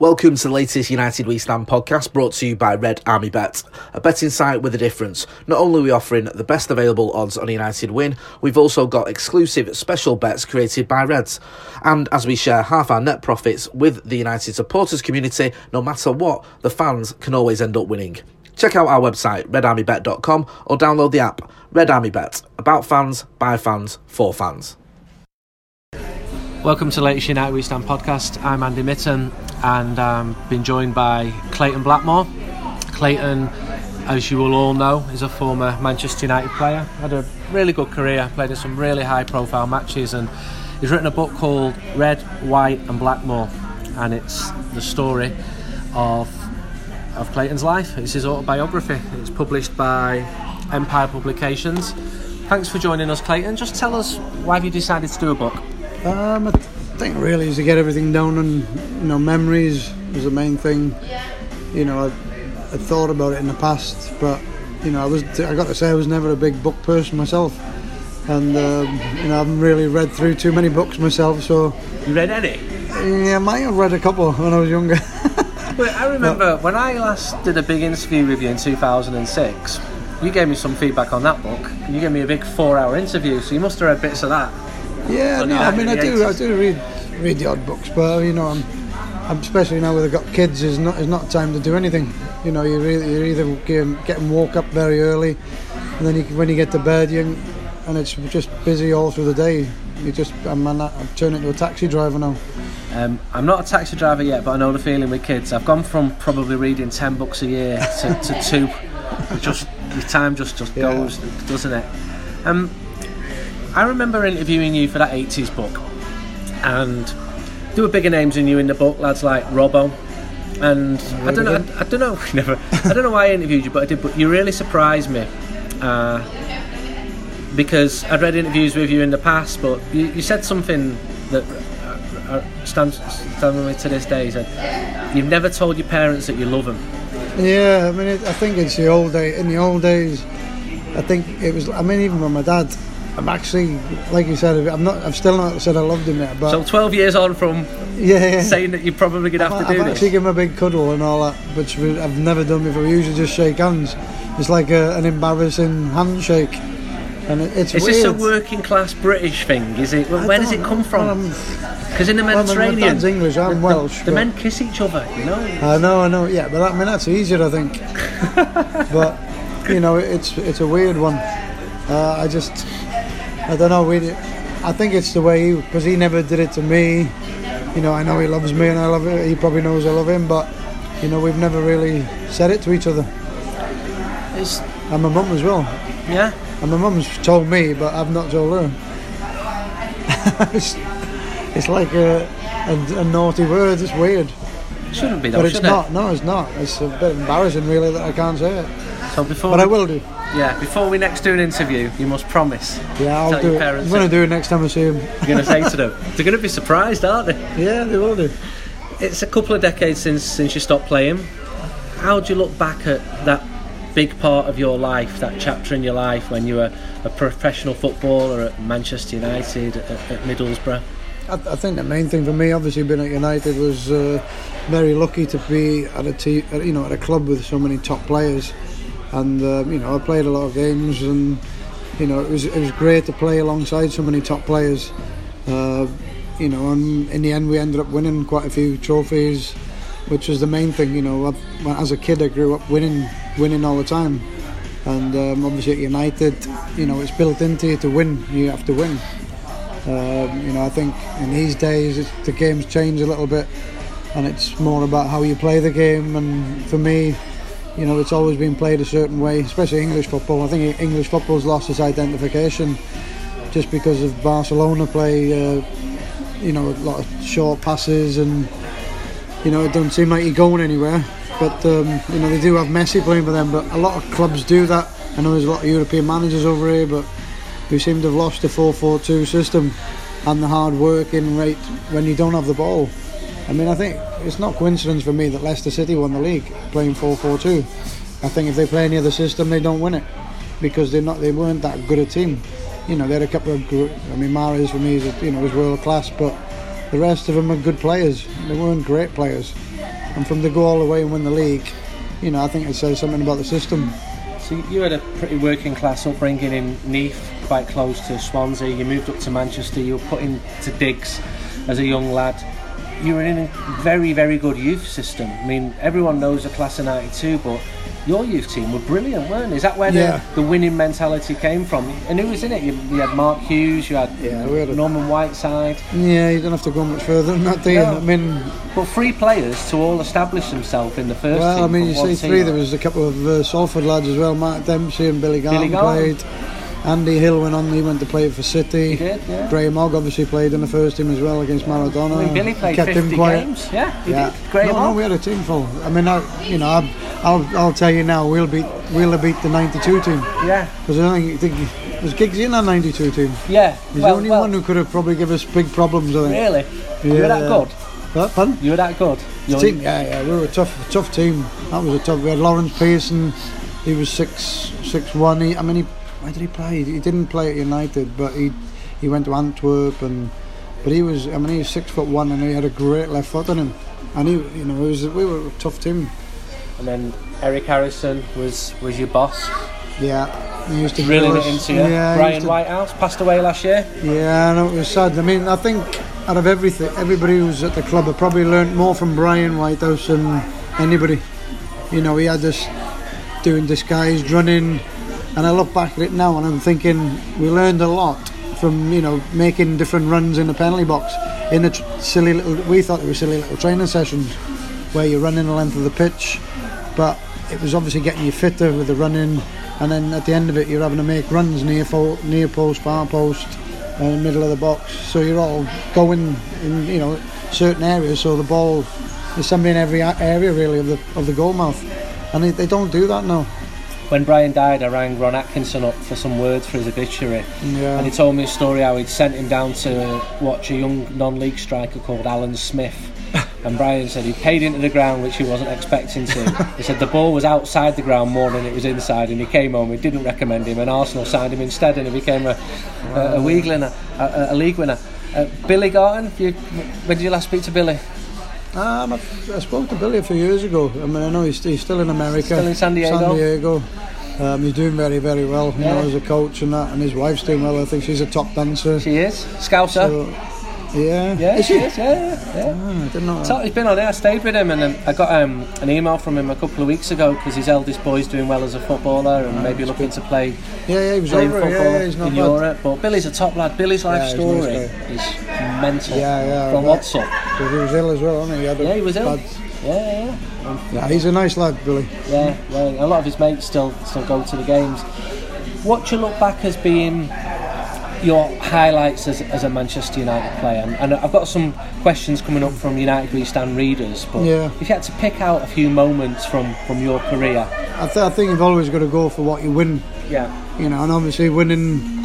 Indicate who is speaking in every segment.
Speaker 1: Welcome to the latest United We Stand podcast brought to you by Red Army Bet, a betting site with a difference. Not only are we offering the best available odds on a United win, we've also got exclusive special bets created by Reds. And as we share half our net profits with the United supporters community, no matter what, the fans can always end up winning. Check out our website, redarmybet.com, or download the app, Red Army Bet, about fans, by fans, for fans.
Speaker 2: Welcome to the latest United We Stand podcast. I'm Andy Mitten and um, been joined by Clayton Blackmore. Clayton, as you will all know, is a former Manchester United player. Had a really good career, played in some really high-profile matches, and he's written a book called Red, White, and Blackmore, and it's the story of of Clayton's life. It's his autobiography. It's published by Empire Publications. Thanks for joining us, Clayton. Just tell us why have you decided to do a book?
Speaker 3: Um, I think really is to get everything down and you know memories was the main thing. You know, I, I thought about it in the past, but you know, I was I got to say I was never a big book person myself, and um, you know, I haven't really read through too many books myself. So
Speaker 2: You read any?
Speaker 3: yeah, I might have read a couple when I was younger.
Speaker 2: Well, I remember when I last did a big interview with you in 2006. You gave me some feedback on that book. and You gave me a big four-hour interview, so you must have read bits of that.
Speaker 3: Yeah, no, I mean, I do, I do read read the odd books, but you know, I'm, I'm especially now that I've got kids, is not is not time to do anything. You know, you really, you're either getting, getting woke up very early, and then you, when you get to bed, you and it's just busy all through the day. You just, I'm, I'm, turning into a taxi driver now.
Speaker 2: Um, I'm not a taxi driver yet, but I know the feeling with kids. I've gone from probably reading 10 books a year to, to two. Just the time just just
Speaker 3: Yeah.
Speaker 2: goes, doesn't it? Um, I remember interviewing you for that 80s book, and there were bigger names than you in the book, lads like Robbo. And I don't know, I, I don't know, never, I don't know why I interviewed you, but I did. But you really surprised me. Uh, because I'd read interviews with you in the past, but you, you said something that uh, uh, stands, stands with me to this day. You said, You've never told your parents that you love them.
Speaker 3: Yeah, I mean, it, I think it's the old day. In the old days, I think it was. I mean, even with my dad, I'm actually, like you said, I'm not. I've still not said I loved him yet, but
Speaker 2: So 12 years on from
Speaker 3: yeah, yeah.
Speaker 2: saying that you're probably going to have
Speaker 3: I've,
Speaker 2: to do
Speaker 3: I've
Speaker 2: this.
Speaker 3: actually given him a big cuddle and all that, which I've never done before. We usually just shake hands. It's like a, an embarrassing handshake, and it, it's
Speaker 2: Is
Speaker 3: weird.
Speaker 2: this a working class British thing? Is it? Well, where does it come from? Because in the
Speaker 3: well, my- my
Speaker 2: Mediterranean,
Speaker 3: dad's English, I'm
Speaker 2: the,
Speaker 3: Welsh,
Speaker 2: The, men kiss each other, you know.
Speaker 3: I know, I know. Yeah, but I mean that's easier, I think. but you know, it's it's a weird one. Uh, I just, I don't know. We, I think it's the way he, because he never did it to me. You know, I know he loves me, and I love it. He probably knows I love him, but you know, we've never really said it to each other.
Speaker 2: It's,
Speaker 3: And my mum as well.
Speaker 2: yeah.
Speaker 3: And my mum's told me, but I've not told her. it's, it's like a, a, a naughty word. It's weird,
Speaker 2: It shouldn't be though,
Speaker 3: but it's not.
Speaker 2: it?
Speaker 3: No, it's not. It's a bit embarrassing, really, that I can't say it.
Speaker 2: So before,
Speaker 3: But I will do.
Speaker 2: Yeah, before we next do an interview, you must promise.
Speaker 3: Yeah, I'll
Speaker 2: Tell
Speaker 3: do
Speaker 2: your
Speaker 3: it.
Speaker 2: parents
Speaker 3: I'm going to do it next time I see him.
Speaker 2: You're going to say to them. They're going to be surprised, aren't they?
Speaker 3: Yeah, they will do.
Speaker 2: It's a couple of decades since since you stopped playing. How do you look back at that big part of your life, that chapter in your life when you were a professional footballer at Manchester United, at, at Middlesbrough?
Speaker 3: I, I think the main thing for me, obviously, being at United, was uh, very lucky to be at a te- you know at a club with so many top players, and uh, you know I played a lot of games, and you know it was it was great to play alongside so many top players. Uh, you know, and in the end, we ended up winning quite a few trophies, which was the main thing. You know, I, as a kid, I grew up winning, winning all the time, and um, obviously at United, you know, it's built into you to win. You have to win. Um, you know, I think in these days the game's changed a little bit, and it's more about how you play the game. And for me, you know, it's always been played a certain way, especially English football. I think English football's lost its identification just because of Barcelona play. Uh, you know, a lot of short passes, and you know, it doesn't seem like you're going anywhere. But um, you know, they do have Messi playing for them. But a lot of clubs do that. I know there's a lot of European managers over here, but we seem to have lost the 4-4-2 system and the hard working rate when you don't have the ball. I mean, I think it's not coincidence for me that Leicester City won the league playing 4-4-2. I think if they play any other system, they don't win it because they're not. They weren't that good a team. You know, they had a couple of. gr- I mean, Mahrez for me is a- you know was world class, but the rest of them are good players. They weren't great players. and from the go all the way and win the league, you know, I think it says something about the system.
Speaker 2: So you had a pretty working class upbringing in Neath, quite close to Swansea. You moved up to Manchester. You were put into digs as a young lad. You were in a very, very good youth system. I mean, everyone knows the class of '92, but your youth team were brilliant, weren't they? Is that where
Speaker 3: Yeah.
Speaker 2: the, the winning mentality came from? And who was in it? You, you had Mark Hughes, you had
Speaker 3: Yeah, had a-
Speaker 2: Norman Whiteside.
Speaker 3: Yeah, you don't have to go much further than that, do you?
Speaker 2: No.
Speaker 3: I mean,
Speaker 2: But three players to all establish themselves in the first
Speaker 3: well,
Speaker 2: team.
Speaker 3: I mean, you
Speaker 2: one
Speaker 3: say
Speaker 2: team.
Speaker 3: three. There was a couple of uh, Salford lads as well. Mark Dempsey and Billy Garton
Speaker 2: Garton.
Speaker 3: played. Andy Hill went on. He went to play for City.
Speaker 2: He did, yeah.
Speaker 3: Graeme Hogg obviously played in the first team as well against Maradona.
Speaker 2: I mean, Billy played
Speaker 3: Kept
Speaker 2: 50
Speaker 3: him quiet.
Speaker 2: games. Yeah, he
Speaker 3: yeah.
Speaker 2: did. Graham
Speaker 3: no, no, we had a team full. I mean, I, you know, I, I'll, I'll tell you now, we'll beat, we'll have beat the '92 team
Speaker 2: Yeah,
Speaker 3: because I don't think, think was Giggsy in that '92 team.
Speaker 2: yeah.
Speaker 3: He's
Speaker 2: well,
Speaker 3: the only
Speaker 2: well,
Speaker 3: one who could have probably given us big problems. I think.
Speaker 2: Really? You were that good?
Speaker 3: What, pardon?
Speaker 2: You were that good? You're-
Speaker 3: Team, yeah, yeah, we were a tough, tough team. That was a tough. We had Lawrence Pearson. He was six, six one. He, I mean, he, where did he play? He didn't play at United, but he, he went to Antwerp and. But he was, I mean, he was six foot one and he had a great left foot on him. And he, you know, it was, we were a tough team.
Speaker 2: And then Eric Harrison was was your boss,
Speaker 3: Yeah, he used to us.
Speaker 2: into you.
Speaker 3: Yeah,
Speaker 2: Brian
Speaker 3: to-
Speaker 2: Whitehouse passed away last year.
Speaker 3: Yeah, I know it was sad. I mean, I think out of everything, everybody who's at the club have probably learnt more from Brian Whitehouse than anybody. You know, he had us doing disguised running, and I look back at it now and I'm thinking we learned a lot from you know making different runs in the penalty box in the tr- silly little. We thought they were silly little training sessions where you're running the length of the pitch, but it was obviously getting you fitter with the running. And then at the end of it, you're having to make runs near fo- near post, far post, uh, in the middle of the box. So you're all going in, you know, certain areas. So the ball is somebody in every area really of the of the goal mouth, and they, they don't do that now.
Speaker 2: When Brian died, I rang Ron Atkinson up for some words for his obituary.
Speaker 3: Yeah.
Speaker 2: And he told me a story how he'd sent him down to watch a young non-league striker called Alan Smith. And Brian said he paid into the ground, which he wasn't expecting to. He said the ball was outside the ground more than it was inside, and he came home. We didn't recommend him, and Arsenal signed him instead, and he became a, a, a league winner. A, a league winner. Uh, Billy Garton, you, when did you last speak to Billy?
Speaker 3: Um, I, I spoke to Billy a few years ago. I mean, I know he's, he's still in America.
Speaker 2: Still in San Diego?
Speaker 3: San Diego. Um, he's doing very, very well, you know, as a coach and that. And his wife's doing well. I think she's a top dancer.
Speaker 2: She is Scouser.
Speaker 3: So, yeah.
Speaker 2: yeah,
Speaker 3: Is
Speaker 2: she is. Yeah, yeah. yeah.
Speaker 3: Ah, I didn't know
Speaker 2: So he's been on there. I stayed with him, and um, I got um, an email from him a couple of weeks ago because his eldest boy's doing well as a footballer and maybe looking to play
Speaker 3: Yeah, yeah, he was over.
Speaker 2: football
Speaker 3: Yeah, yeah, he's not
Speaker 2: in
Speaker 3: bad.
Speaker 2: Europe. But Billy's a top lad. Billy's life
Speaker 3: Yeah, he's
Speaker 2: story
Speaker 3: nice
Speaker 2: is mental.
Speaker 3: Yeah, yeah.
Speaker 2: From
Speaker 3: I bet. Because he was ill as well, wasn't he? he
Speaker 2: Yeah, he was ill.
Speaker 3: bad-
Speaker 2: Yeah, yeah,
Speaker 3: Yeah, he's a nice lad, Billy.
Speaker 2: yeah, yeah. A lot of his mates still still go to the games. What do you look back as being your highlights as, as a Manchester United player? And, and I've got some questions coming up from United We Stand readers, but
Speaker 3: Yeah.
Speaker 2: if you had to pick out a few moments from, from your career,
Speaker 3: I, th- I think you've always got to go for what you win.
Speaker 2: yeah,
Speaker 3: You know, and obviously winning.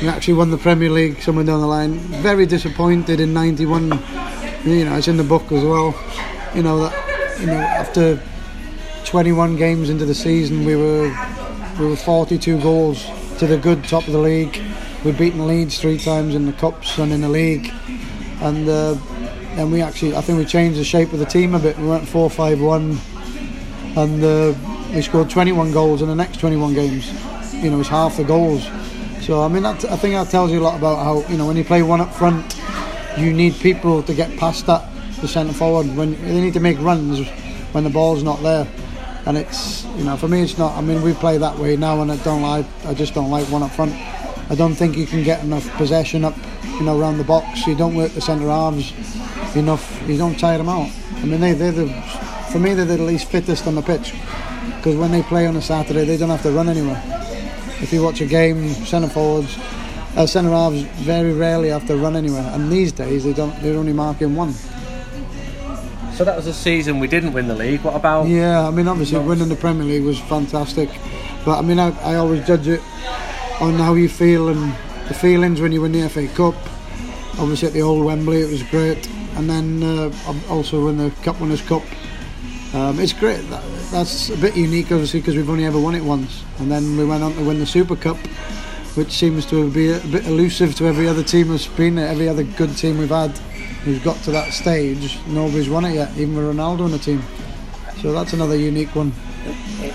Speaker 3: We actually won the Premier League somewhere down the line. Very disappointed in '91. You know, it's in the book as well. You know that. You know, after 21 games into the season, we were we were 42 goals to the good top of the league. We'd beaten Leeds three times in the cups and in the league, and uh, then we actually I think we changed the shape of the team a bit. We went 4-5-1, and uh, we scored 21 goals in the next 21 games. You know, it's half the goals. So I mean, that, I think that tells you a lot about how you know when you play one up front, you need people to get past that the centre forward when they need to make runs when the ball's not there. And it's you know for me it's not. I mean we play that way now, and I don't like. I just don't like one up front. I don't think you can get enough possession up, you know, around the box. You don't work the centre halves enough. You don't tire them out. I mean they they're the for me they're the least fittest on the pitch because when they play on a Saturday they don't have to run anywhere. If you watch a game, centre forwards, uh, centre halves very rarely have to run anywhere, and these days they don't. They're only marking one.
Speaker 2: So that was a season we didn't win the league. What about?
Speaker 3: Yeah, I mean obviously winning the Premier League was fantastic, but I mean I, I always judge it on how you feel and the feelings when you win the FA Cup. Obviously at the old Wembley it was great, and then uh, also when the Cup Winners' Cup. Um, it's great. That, that's a bit unique, obviously, because we've only ever won it once, and then we went on to win the Super Cup, which seems to be a bit elusive to every other team that's been there, every other good team we've had. who's got to that stage. Nobody's won it yet, even with Ronaldo in the team. So that's another unique one.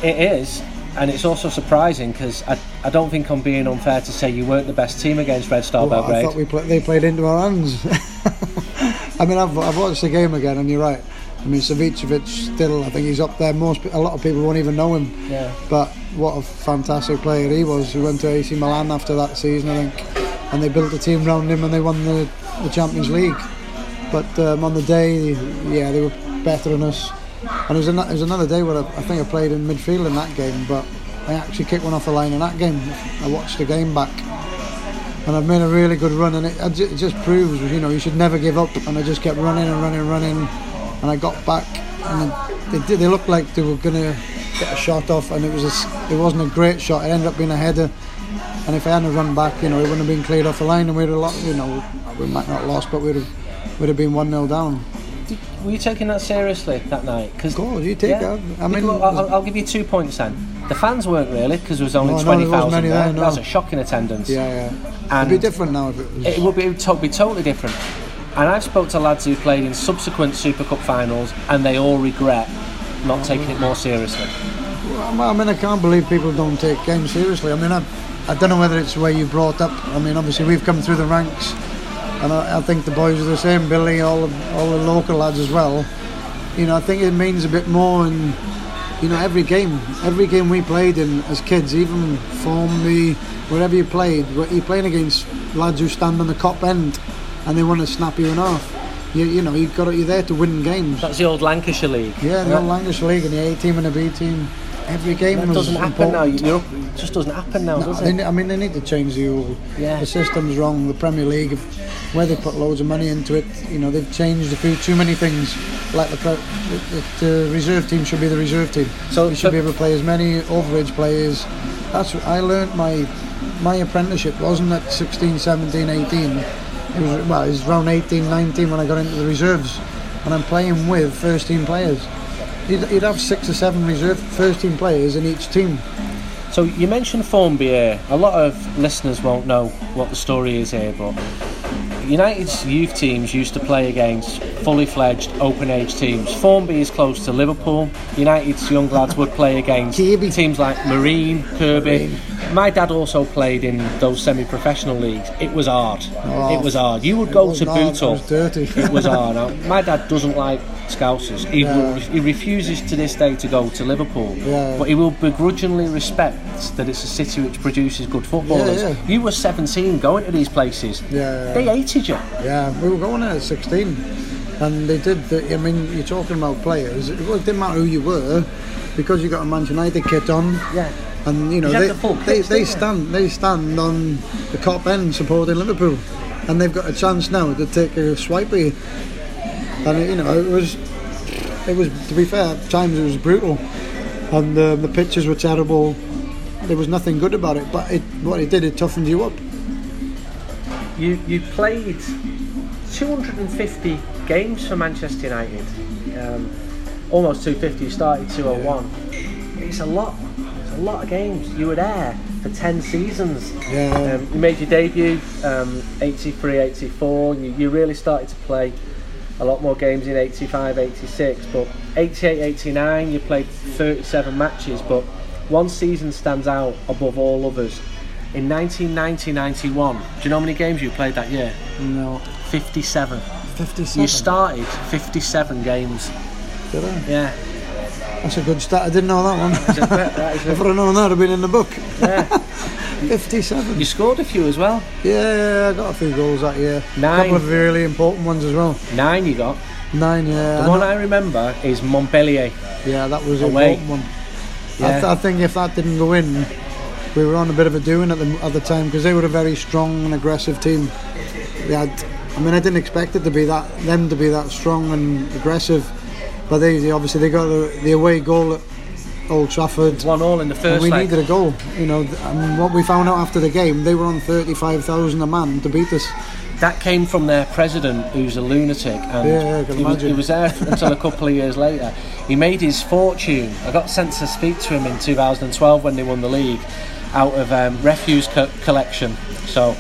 Speaker 2: It, is, and it's also surprising because I, I don't think I'm being unfair to say you weren't the best team against Red Star
Speaker 3: I
Speaker 2: Belgrade.
Speaker 3: thought we play, they played into our hands. I mean, I've, I've watched the game again, and you're right. I mean, Savicevic still, I think he's up there. Most a lot of people won't even know him.
Speaker 2: Yeah.
Speaker 3: But what a fantastic player he was. He went to AC Milan after that season, I think, and they built a team around him, and they won the, the Champions League. But um, on the day, yeah, they were better than us. And it was, an, it was another day where I, I think I played in midfield in that game, but I actually kicked one off the line in that game. I watched the game back and I've made a really good run, and it, it just proves, you know, you should never give up. And I just kept running and running and running, and I got back, and they did. They looked like they were gonna get a shot off, and it was a, it wasn't a great shot. It ended up being a header, and if I hadn't run back, you know, it wouldn't have been cleared off the line, and we'd have lost. You know, we might not have lost, but we'd have would have been one 0 down.
Speaker 2: Were you taking that seriously that night? Because
Speaker 3: Go, you take that. I mean,
Speaker 2: I'll, I'll- I'll give you two points then. The fans weren't really because there was only
Speaker 3: No, no,
Speaker 2: twenty
Speaker 3: there
Speaker 2: thousand there.
Speaker 3: there, no.
Speaker 2: That's a shocking attendance.
Speaker 3: yeah, yeah.
Speaker 2: And
Speaker 3: It'd be different now if it was.
Speaker 2: It would be, it would be totally different. And I've spoke to lads who played in subsequent Super Cup finals, and they all regret not taking it more seriously.
Speaker 3: Well, I mean, I can't believe people don't take games seriously. I mean, I, I don't know whether it's the way you brought up. I mean, obviously we've come through the ranks, and I, I think the boys are the same. Billy, all the, all the local lads as well. You know, I think it means a bit more. And you know, every game, every game we played in as kids, even Formby, wherever you played, you're playing against lads who stand on the Kop end, and they want to snap you in half. You, you know, you've got you're there to win games.
Speaker 2: That's the old Lancashire League.
Speaker 3: Yeah, the old Lancashire League and the A team and the B team. Every game
Speaker 2: That
Speaker 3: was
Speaker 2: doesn't happen
Speaker 3: important.
Speaker 2: now. It just doesn't happen now,
Speaker 3: No,
Speaker 2: does it?
Speaker 3: I mean, they need to change the rule.
Speaker 2: Yeah.
Speaker 3: The system's wrong. The Premier League, if, where they put loads of money into it, you know, they've changed a few too many things. Like the, the, the reserve team should be the reserve team.
Speaker 2: So-
Speaker 3: you should be able to play as many overage players. That's what I learnt my my apprenticeship wasn't at 16, 17, 18. Was well, it was around 18, 19 when I got into the reserves, and I'm playing with first team players. You'd, you'd have six or seven reserve first team players in each team.
Speaker 2: So you mentioned Formby. A lot of listeners won't know what the story is here, but United's youth teams used to play against fully fledged open age teams. Formby is close to Liverpool. United's young lads would play against
Speaker 3: Kirkby.
Speaker 2: teams like Marine, Kirkby. My dad also played in those semi professional leagues. It was hard.
Speaker 3: Oh.
Speaker 2: it was hard. You would go to
Speaker 3: it
Speaker 2: Bootle.
Speaker 3: was dirty.
Speaker 2: it was hard. Now, my dad doesn't like Scousers. He,
Speaker 3: Yeah.
Speaker 2: will- he refuses to this day to go to Liverpool.
Speaker 3: Yeah.
Speaker 2: But he will begrudgingly respect that it's a city which produces good footballers.
Speaker 3: Yeah.
Speaker 2: You were 17 going to these places.
Speaker 3: Yeah.
Speaker 2: They hated you.
Speaker 3: Yeah, we were going in at 16, and they did. The, I mean, you're talking about players. It didn't matter who you were, because you got a Manchester United kit on.
Speaker 2: Yeah.
Speaker 3: And you know
Speaker 2: You
Speaker 3: they
Speaker 2: the
Speaker 3: they,
Speaker 2: kits,
Speaker 3: they stand they stand on the Kop end supporting Liverpool, and they've got a chance now to take a swipe at you. And you know it was it was to be fair at times it was brutal, and uh, the pitches were terrible. There was nothing good about it, but it, what it did it toughened you up.
Speaker 2: You you played 250 games for Manchester United. Um, almost 250. You started 201. It's a lot. It's a lot of games. You were there for 10 seasons.
Speaker 3: Yeah.
Speaker 2: Um, you made your debut um, 83, 84. You, you really started to play a lot more games in 85, 86. But 88, 89, you played 37 matches. But one season stands out above all others. In 1990, 91, do you know how many games you played that year?
Speaker 3: No,
Speaker 2: 57.
Speaker 3: 57.
Speaker 2: You started 57 games.
Speaker 3: Did I?
Speaker 2: Yeah.
Speaker 3: That's a good start. I didn't know that one.
Speaker 2: That
Speaker 3: if
Speaker 2: a-
Speaker 3: I'd have known that, I'd have been in the book.
Speaker 2: yeah.
Speaker 3: 57.
Speaker 2: You scored a few as well.
Speaker 3: Yeah, I got a few goals that year.
Speaker 2: Nine.
Speaker 3: A couple of really important ones as well.
Speaker 2: Nine you got.
Speaker 3: Nine, yeah.
Speaker 2: The
Speaker 3: I
Speaker 2: one
Speaker 3: know-
Speaker 2: I remember is Montpellier.
Speaker 3: yeah, that was an
Speaker 2: Away.
Speaker 3: important one.
Speaker 2: Yeah.
Speaker 3: I, th- I think if that didn't go in, we were on a bit of a doing at the, at the time because they were a very strong and aggressive team. They had, I mean, I didn't expect it to be that them to be that strong and aggressive, but they, they obviously they got the, the away goal at Old Trafford.
Speaker 2: One all in the
Speaker 3: And
Speaker 2: first
Speaker 3: we
Speaker 2: leg.
Speaker 3: needed a goal, you know. And what we found out after the game, they were on thirty-five thousand a man to beat us.
Speaker 2: That came from their president, who's a lunatic, and
Speaker 3: Yeah, yeah,
Speaker 2: he, was, he was there until a couple of years later. He made his fortune. I got sent to speak to him in 2012 when they won the league, out of um, refuse co- collection. So,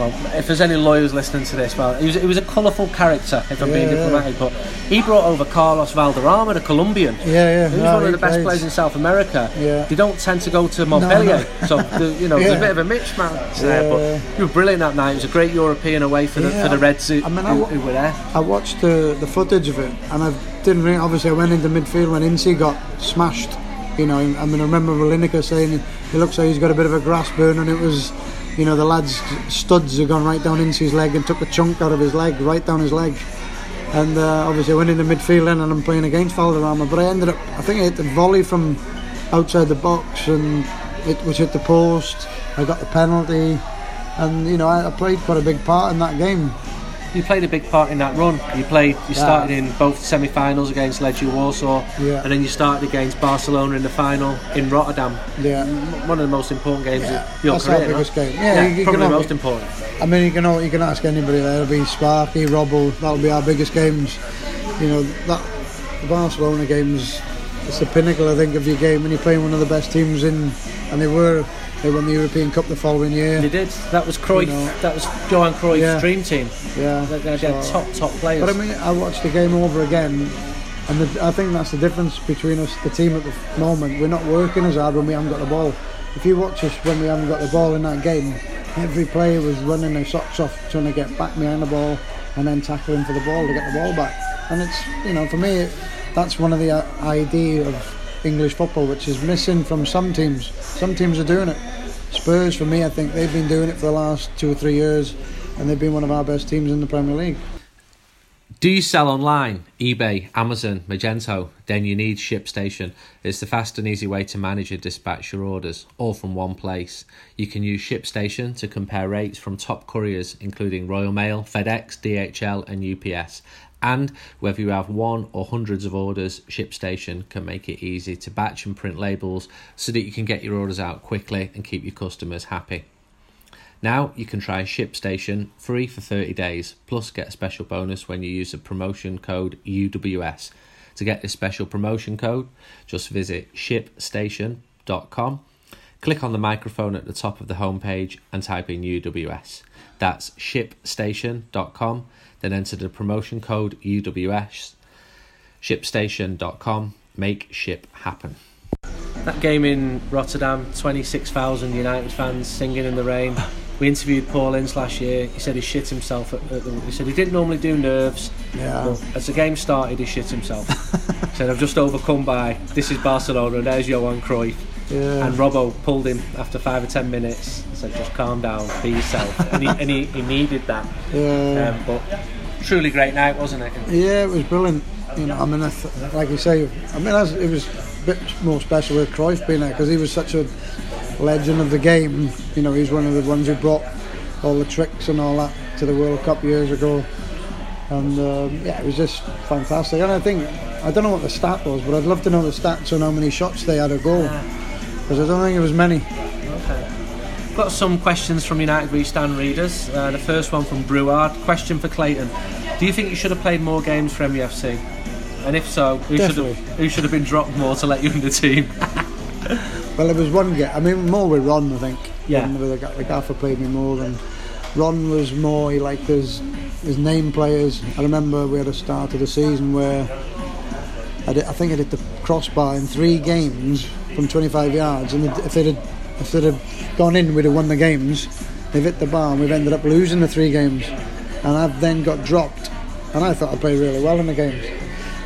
Speaker 2: well, if there's any lawyers listening to this, well, he was, he was a colourful character, if I'm being
Speaker 3: Yeah, yeah.
Speaker 2: diplomatic, but he brought over Carlos Valderrama, the Colombian.
Speaker 3: Yeah, yeah.
Speaker 2: He was
Speaker 3: no,
Speaker 2: one of the best
Speaker 3: played.
Speaker 2: players in South America.
Speaker 3: Yeah.
Speaker 2: They don't tend to go to Montpellier, so the, you know there's a bit of a mismatch uh, there.
Speaker 3: Yeah.
Speaker 2: But you were brilliant that night. It was a great European away for the
Speaker 3: Yeah.
Speaker 2: for the Reds who,
Speaker 3: I mean, I wa-
Speaker 2: who were there.
Speaker 3: I watched the, the footage of it, and I didn't really. Obviously, I went into midfield when Incy got smashed. You know, I mean, I remember Lineker saying he looks like he's got a bit of a grass burn, and it was, you know, the lads' studs had gone right down Incy's leg and took a chunk out of his leg, right down his leg. And uh, obviously, I went into midfield then, and I'm playing against Valderrama, but I ended up, I think I hit the volley from outside the box, and it was hit the post. I got the penalty, and you know, I, I played quite a big part in that game.
Speaker 2: You played a big part in that run. You played. You started in both semi-finals against Legia Warsaw,
Speaker 3: Yeah.
Speaker 2: and then you started against Barcelona in the final in Rotterdam.
Speaker 3: Yeah.
Speaker 2: One of the most important games
Speaker 3: Yeah,
Speaker 2: of your
Speaker 3: that's our
Speaker 2: career. no?
Speaker 3: biggest game. Yeah, you- you
Speaker 2: probably the most important.
Speaker 3: I mean, you can all, you can ask anybody. That'll be Sparky, Robbo. That'll be our biggest games. You know that the Barcelona games. It's the pinnacle, I think, of your game when you're playing one of the best teams in, and they were. They won the European Cup the following year.
Speaker 2: They did. That was Cruyff.
Speaker 3: You know.
Speaker 2: that was Johan Cruyff's
Speaker 3: Yeah.
Speaker 2: dream team.
Speaker 3: Yeah.
Speaker 2: They, they had
Speaker 3: so-
Speaker 2: top top players.
Speaker 3: But I mean, I watched the game over again, and the, I think that's the difference between us, the team at the moment. We're not working as hard when we haven't got the ball. If you watch us when we haven't got the ball in that game, every player was running their socks off trying to get back behind the ball and then tackling for the ball to get the ball back. And it's, you know, for me, that's one of the idea of English football, which is missing from some teams. Some teams are doing it. Spurs, for me, I think they've been doing it for the last two or three years, and they've been one of our best teams in the Premier League.
Speaker 2: Do you sell online? eBay, Amazon, Magento? Then you need ShipStation. It's the fast and easy way to manage and dispatch your orders, all from one place. You can use ShipStation to compare rates from top couriers, including Royal Mail, FedEx, DHL, and UPS. And whether you have one or hundreds of orders, ShipStation can make it easy to batch and print labels so that you can get your orders out quickly and keep your customers happy. Now you can try ShipStation free for 30 days, plus get a special bonus when you use the promotion code UWS. To get this special promotion code, just visit shipstation.com, click on the microphone at the top of the homepage and type in UWS. That's shipstation.com, then enter the promotion code UWS. Shipstation.com, make ship happen. That game in Rotterdam, 26,000 United fans singing in the rain. We interviewed Paul Ince last year. He said he shit himself. At, at the, he said he didn't normally do nerves.
Speaker 3: Yeah.
Speaker 2: But as the game started, he shit himself. he said, I've just overcome by this is Barcelona and there's Johan Cruyff.
Speaker 3: Yeah.
Speaker 2: And Robbo pulled him after five or ten minutes and said, just calm down, be yourself. and he, and he, he needed that.
Speaker 3: Yeah.
Speaker 2: Um, but truly great night, wasn't it?
Speaker 3: Yeah, it was brilliant. You know, I mean, I th- like you say, I mean, as- it was a bit more special with Cruyff being there because he was such a legend of the game. You know, he's one of the ones who brought all the tricks and all that to the World Cup years ago. And um, yeah, it was just fantastic. And I think I don't know what the stat was, but I'd love to know the stats on how many shots they had a goal because I don't think it was many.
Speaker 2: Okay. Got some questions from United We Stand readers. Uh, the first one from Breward. Question for Clayton: Do you think you should have played more games for MUFC? And if so, who should have who should have been dropped more to let you in the team?
Speaker 3: Well, there was one get. I mean, more with Ron, I think.
Speaker 2: Yeah.
Speaker 3: Ron, the, ga- the gaffer played me more than Ron was more. He liked his his name players. I remember we had a start of the season where I, did, I think I did the crossbar in three games from 25 yards, and if they'd had, if they'd have gone in, we'd have won the games. They've hit the bar, and we've ended up losing the three games. And I've then got dropped, and I thought I played really well in the games.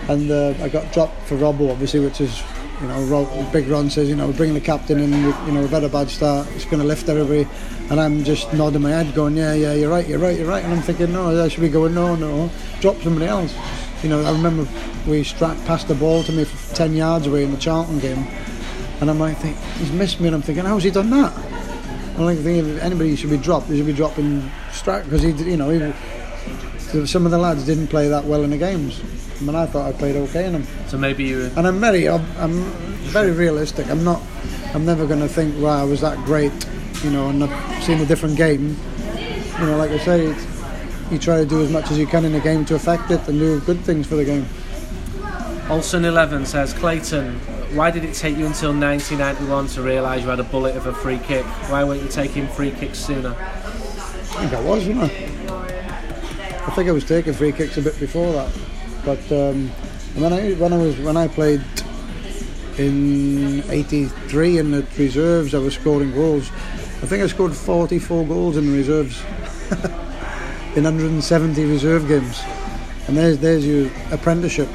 Speaker 3: And uh, I got dropped for Robbo, obviously, which is, you know, Ro- Big Ron says, you know, we're bringing the captain in, you know, we've had a bad start, it's going to lift everybody. And I'm just nodding my head, going, yeah, yeah, you're right, you're right, you're right. And I'm thinking, no, I should be going, no, no, drop somebody else. You know, I remember we Strach past the ball to me for 10 yards away in the Charlton game. And I'm like, think, he's missed me, and I'm thinking, how's he done that? I'm like thinking, if anybody should be dropped, he should be dropping Strach, because he, you know, he, some of the lads didn't play that well in the games. I mean, I thought I played okay in them.
Speaker 2: so maybe you.
Speaker 3: And I'm very, I'm, I'm very realistic. I'm not, I'm never going to think, wow, I was that great, you know, and I've seen a different game. You know, like I say, it's, you try to do as much as you can in the game to affect it and do good things for the game.
Speaker 2: Olsen Eleven says Clayton. Why did it take you until 1991 to realise you had a bullet of a free kick? Why weren't you taking free kicks sooner?
Speaker 3: I think I was, wasn't I? I think I was taking free kicks a bit before that. But um, when I when I was when I played in '83 in the reserves, I was scoring goals. I think I scored 44 goals in the reserves in 170 reserve games. And there's there's your apprenticeship.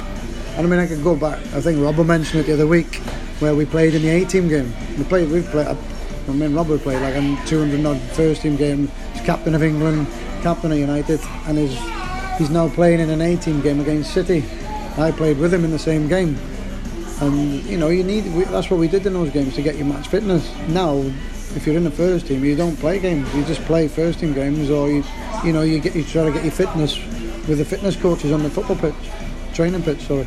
Speaker 3: And I mean, I could go back. I think Robert mentioned it the other week, where we played in the A-team game. We played. We've played. I mean, Robert played like in 200 odd first team game. He's captain of England, captain of United, and he's he's now playing in an A-team game against City. I played with him in the same game, and you know, you need. We, that's what we did in those games to get your match fitness. Now, if you're in the first team, you don't play games. You just play first team games, or you, you know, you get you try to get your fitness with the fitness coaches on the football pitch, training pitch. Sorry.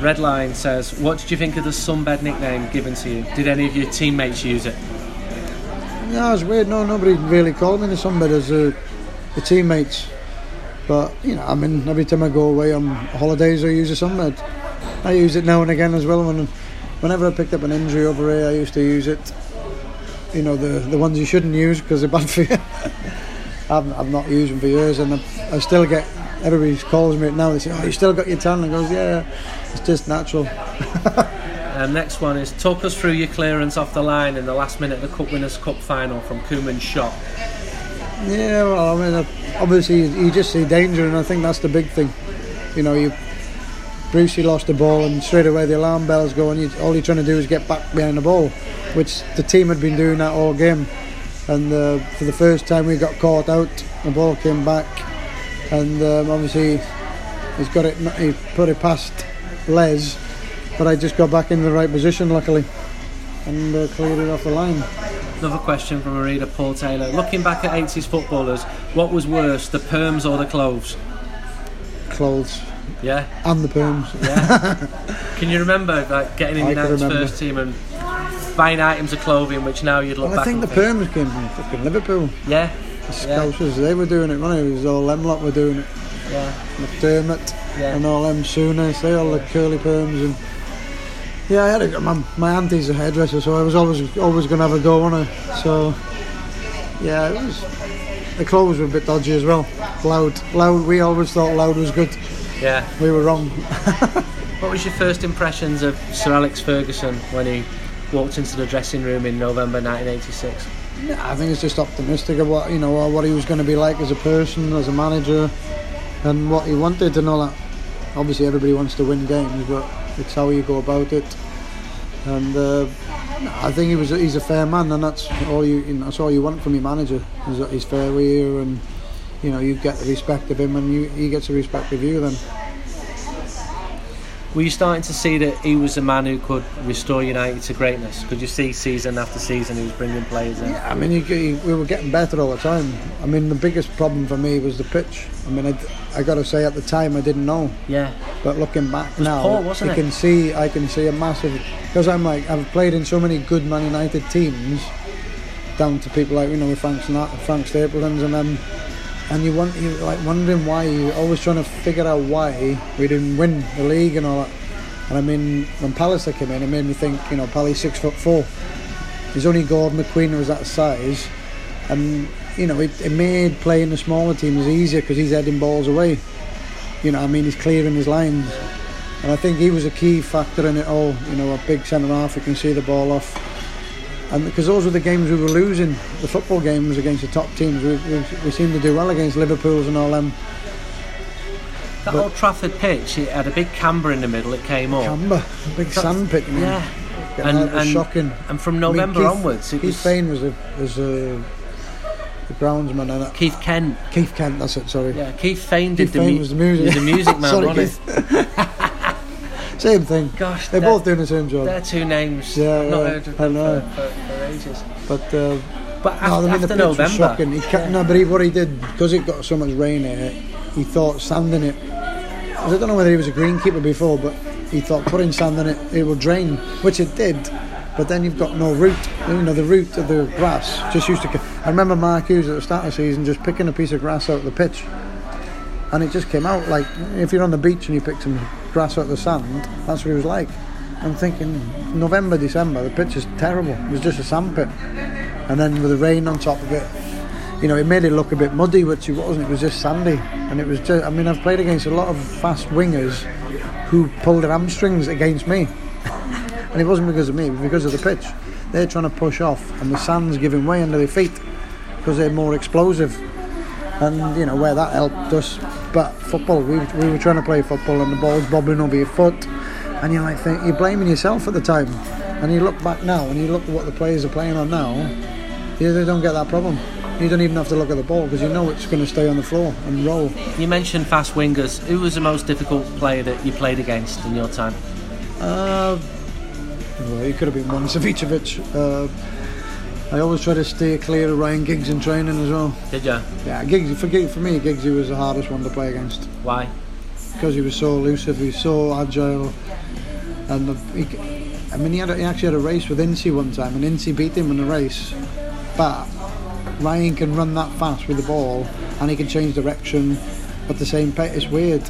Speaker 2: Redline says, "What did you think of the sunbed nickname given to you? Did any of your teammates use it?"
Speaker 3: No, it's weird. No, nobody really called me the sunbed as a, the teammates. But you know, I mean, every time I go away on holidays, I use a sunbed. I use it now and again as well. When, whenever I picked up an injury over here, I used to use it. You know, the the ones you shouldn't use because they're bad for you. I've, I've not used them for years, and I, I still get everybody calls me now. They say, "Oh, you still got your tan?" And goes, "Yeah, it's just natural."
Speaker 2: And next one is talk us through your clearance off the line in the last minute of the Cup Winners' Cup final from Koeman's shot.
Speaker 3: Yeah, well, I mean, uh, obviously you, you just see danger, and I think that's the big thing. You know, you Brucey lost the ball, and straight away the alarm bells go, and you, all you're trying to do is get back behind the ball, which the team had been doing that all game. And uh, for the first time, we got caught out. The ball came back, and um, obviously he's got it. He put it past Les, but I just got back in the right position, luckily, and uh, cleared it off the line.
Speaker 2: Another question from a reader, Paul Taylor. Looking back at 80s footballers, what was worse, the perms or the clothes?
Speaker 3: Clothes
Speaker 2: Yeah,
Speaker 3: and the perms.
Speaker 2: yeah. Can you remember like getting in
Speaker 3: I can
Speaker 2: United's first team and buying items of clothing which now you'd look
Speaker 3: Well, I think the
Speaker 2: think,
Speaker 3: perms came from fucking Liverpool.
Speaker 2: Yeah,
Speaker 3: The
Speaker 2: Yeah.
Speaker 3: They were doing it, wasn't it? It was all them lot were doing it.
Speaker 2: yeah.
Speaker 3: McDermott
Speaker 2: Yeah.
Speaker 3: and all them Souness, they all the curly perms and yeah, I had a, my, my auntie's a hairdresser, so I was always always going to have a go on her. So yeah, it was. The clothes were a bit dodgy as well. Loud, loud. We always thought loud was good.
Speaker 2: Yeah.
Speaker 3: We were wrong.
Speaker 2: What was your first impressions of Sir Alex Ferguson when he walked into the dressing room in November 1986?
Speaker 3: I think it's just optimistic of what you know what he was going to be like as a person, as a manager, and what he wanted and all that. Obviously, everybody wants to win games, but it's how you go about it. And uh, I think he was he's a fair man, and that's all you, you know, that's all you want from your manager is that he's fair with you, and you know you get the respect of him, and you, he gets the respect of you. Then
Speaker 2: Were you starting to see that he was a man who could restore United to greatness? Could you see season after season he was bringing players in?
Speaker 3: Yeah, I mean, you, you, we were getting better all the time. I mean, the biggest problem for me was the pitch. I mean, I, I got to say at the time I didn't know.
Speaker 2: Yeah.
Speaker 3: But looking back
Speaker 2: was
Speaker 3: now,
Speaker 2: poor, wasn't
Speaker 3: you
Speaker 2: it?
Speaker 3: can see I can see a massive because I'm like I've played in so many good Man United teams, down to people like you know with Frank Frank Stapleton's and them, and you want you like wondering why you're always trying to figure out why we didn't win the league and all that. And I mean, when Pallister came in, it made me think, you know, Pally's six foot four. There's only Gordon McQueen was that size, and you know, it, it made playing the smaller teams easier because he's heading balls away. You know, I mean, he's clearing his lines, and I think he was a key factor in it all. You know, a big centre half who can see the ball off, and because those were the games we were losing, the football games against the top teams. We, we, we seemed to do well against Liverpool's and all them.
Speaker 2: That
Speaker 3: But-
Speaker 2: Old Trafford pitch, it had a big camber in the middle, it came up.
Speaker 3: Camber, a big
Speaker 2: That's-
Speaker 3: sand pit. man.
Speaker 2: Yeah. And,
Speaker 3: that was
Speaker 2: and,
Speaker 3: shocking.
Speaker 2: and from
Speaker 3: I mean,
Speaker 2: November
Speaker 3: Keith-
Speaker 2: onwards, it
Speaker 3: Keith
Speaker 2: was
Speaker 3: was a, was a, the groundsman and.
Speaker 2: Keith Kent.
Speaker 3: Keith Kent, that's it. Sorry.
Speaker 2: Yeah, Keith Fane did
Speaker 3: Keith
Speaker 2: the,
Speaker 3: Fane
Speaker 2: mu-
Speaker 3: was the music.
Speaker 2: the music man,
Speaker 3: Sorry,
Speaker 2: wasn't he?
Speaker 3: Keith. Same thing.
Speaker 2: Gosh,
Speaker 3: They're both doing the same job.
Speaker 2: They're two names.
Speaker 3: Yeah,
Speaker 2: I've not
Speaker 3: yeah,
Speaker 2: heard of
Speaker 3: I
Speaker 2: them
Speaker 3: know.
Speaker 2: for, for, for ages.
Speaker 3: But uh,
Speaker 2: But after,
Speaker 3: no, I mean
Speaker 2: after
Speaker 3: the pitch
Speaker 2: November,
Speaker 3: was shocking. He kept, No, but he, what he did because it got so much rain in it, he thought sanding it. I don't know whether he was a greenkeeper before, but he thought putting sand in it it would drain, which it did. But then you've got no root. You know the root of the grass just used to. I remember Mark Hughes at the start of the season just picking a piece of grass out of the pitch, and it just came out like if you're on the beach and you pick some grass of the sand, that's what it was like. I'm thinking November, December, the pitch is terrible. It was just a sand pit, and then with the rain on top of it, you know, it made it look a bit muddy, which it wasn't. It was just sandy, and it was just. I mean, I've played against a lot of fast wingers who pulled their hamstrings against me, and it wasn't because of me, it was because of the pitch. They're trying to push off, and the sand's giving way under their feet because they're more explosive, and you know where that helped us. But football, we, we were trying to play football, and the ball's bobbling over your foot, and you're like, think, you're blaming yourself at the time, and you look back now, and you look at what the players are playing on now. Yeah, they don't get that problem. You don't even have to look at the ball because you know it's going to stay on the floor and roll.
Speaker 2: You mentioned fast wingers. Who was the most difficult player that you played against in your time?
Speaker 3: Uh, well, he could have been one Savicevic. Uh, I always try to stay clear of Ryan Giggs in training as well.
Speaker 2: Did you?
Speaker 3: Yeah, Giggs, for, Giggs, for me, Giggsy was the hardest one to play against
Speaker 2: Why?
Speaker 3: because he was so elusive, he was so agile, and the, he, I mean, he, had a, he actually had a race with Incy one time, and Incy beat him in the race, but Ryan can run that fast with the ball, and he can change direction at the same pace. It's weird,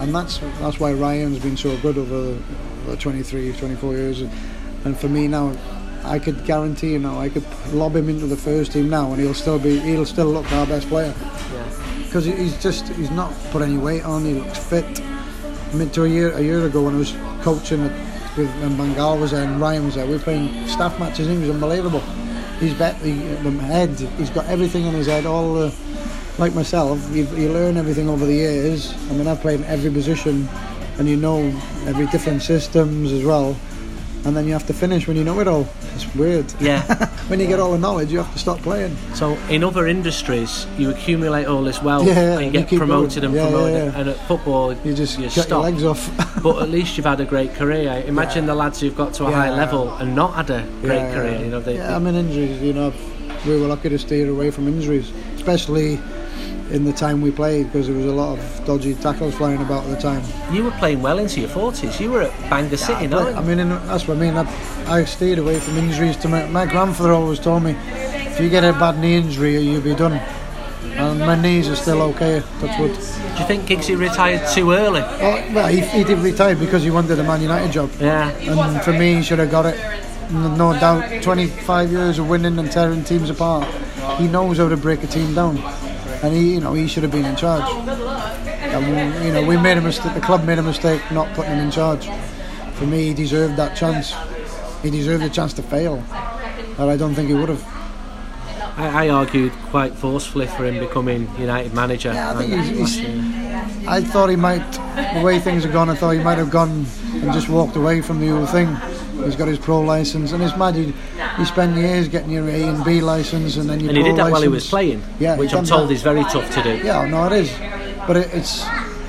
Speaker 3: and that's that's why Ryan's been so good over the 23, 24 years, and for me now. I could guarantee, you know, I could lob him into the first team now, and he'll still be, he'll still look our best player
Speaker 2: Yeah.
Speaker 3: because he's just he's not put any weight on. He looks fit. I mean, to a year a year ago when I was coaching at, with when Van Gaal was there and Ryan was there, we were playing staff matches. and He was unbelievable. He's bet he, the head. He's got everything in his head. All the, like myself, you, you learn everything over the years. I mean, I've played in every position, and you know every different systems as well. And then you have to finish when you know it all. It's weird.
Speaker 2: Yeah.
Speaker 3: when you get all the knowledge, you have to stop playing.
Speaker 2: So in other industries, you accumulate all this wealth
Speaker 3: Yeah,
Speaker 2: and you
Speaker 3: you
Speaker 2: get
Speaker 3: keep
Speaker 2: promoted
Speaker 3: going.
Speaker 2: and
Speaker 3: Yeah,
Speaker 2: promoted.
Speaker 3: yeah.
Speaker 2: And at football,
Speaker 3: You just
Speaker 2: you
Speaker 3: cut your legs off.
Speaker 2: but at least you've had a great career. Imagine the lads who've got to a high level and not had a great career. You know, they,
Speaker 3: yeah, I mean injuries. You know, we were lucky to steer away from injuries, especially in the time we played because there was a lot of dodgy tackles flying about at the time.
Speaker 2: you were playing well into your forties. You were at Bangor City, no?
Speaker 3: I mean, in, that's what I mean. I, I steered away from injuries. To my, my grandfather always told me, if you get a bad knee injury, you'll be done. And my knees are still okay. That's what.
Speaker 2: Do you think Giggsy retired too early?
Speaker 3: Oh, well, he, he did retire because he wanted a Man United job.
Speaker 2: Yeah.
Speaker 3: And for me, he should have got it. No doubt, 25 years of winning and tearing teams apart. He knows how to break a team down, and he, you know, he should have been in charge. And we, you know, we made a mistake. The club made a mistake not putting him in charge. For me, he deserved that chance. He deserved a chance to fail, but I don't think he would have.
Speaker 2: I, I argued quite forcefully for him becoming United manager.
Speaker 3: Yeah, I think he's, he's, I thought he might, the way things have gone, I thought he might have gone and just walked away from the whole thing. He's got his pro license, and it's mad. You, you spend years getting your A and B license, and then your
Speaker 2: and he did that while he was playing,
Speaker 3: Yeah,
Speaker 2: which I'm told
Speaker 3: that.
Speaker 2: is very tough to do.
Speaker 3: Yeah, no, it is, but it, it's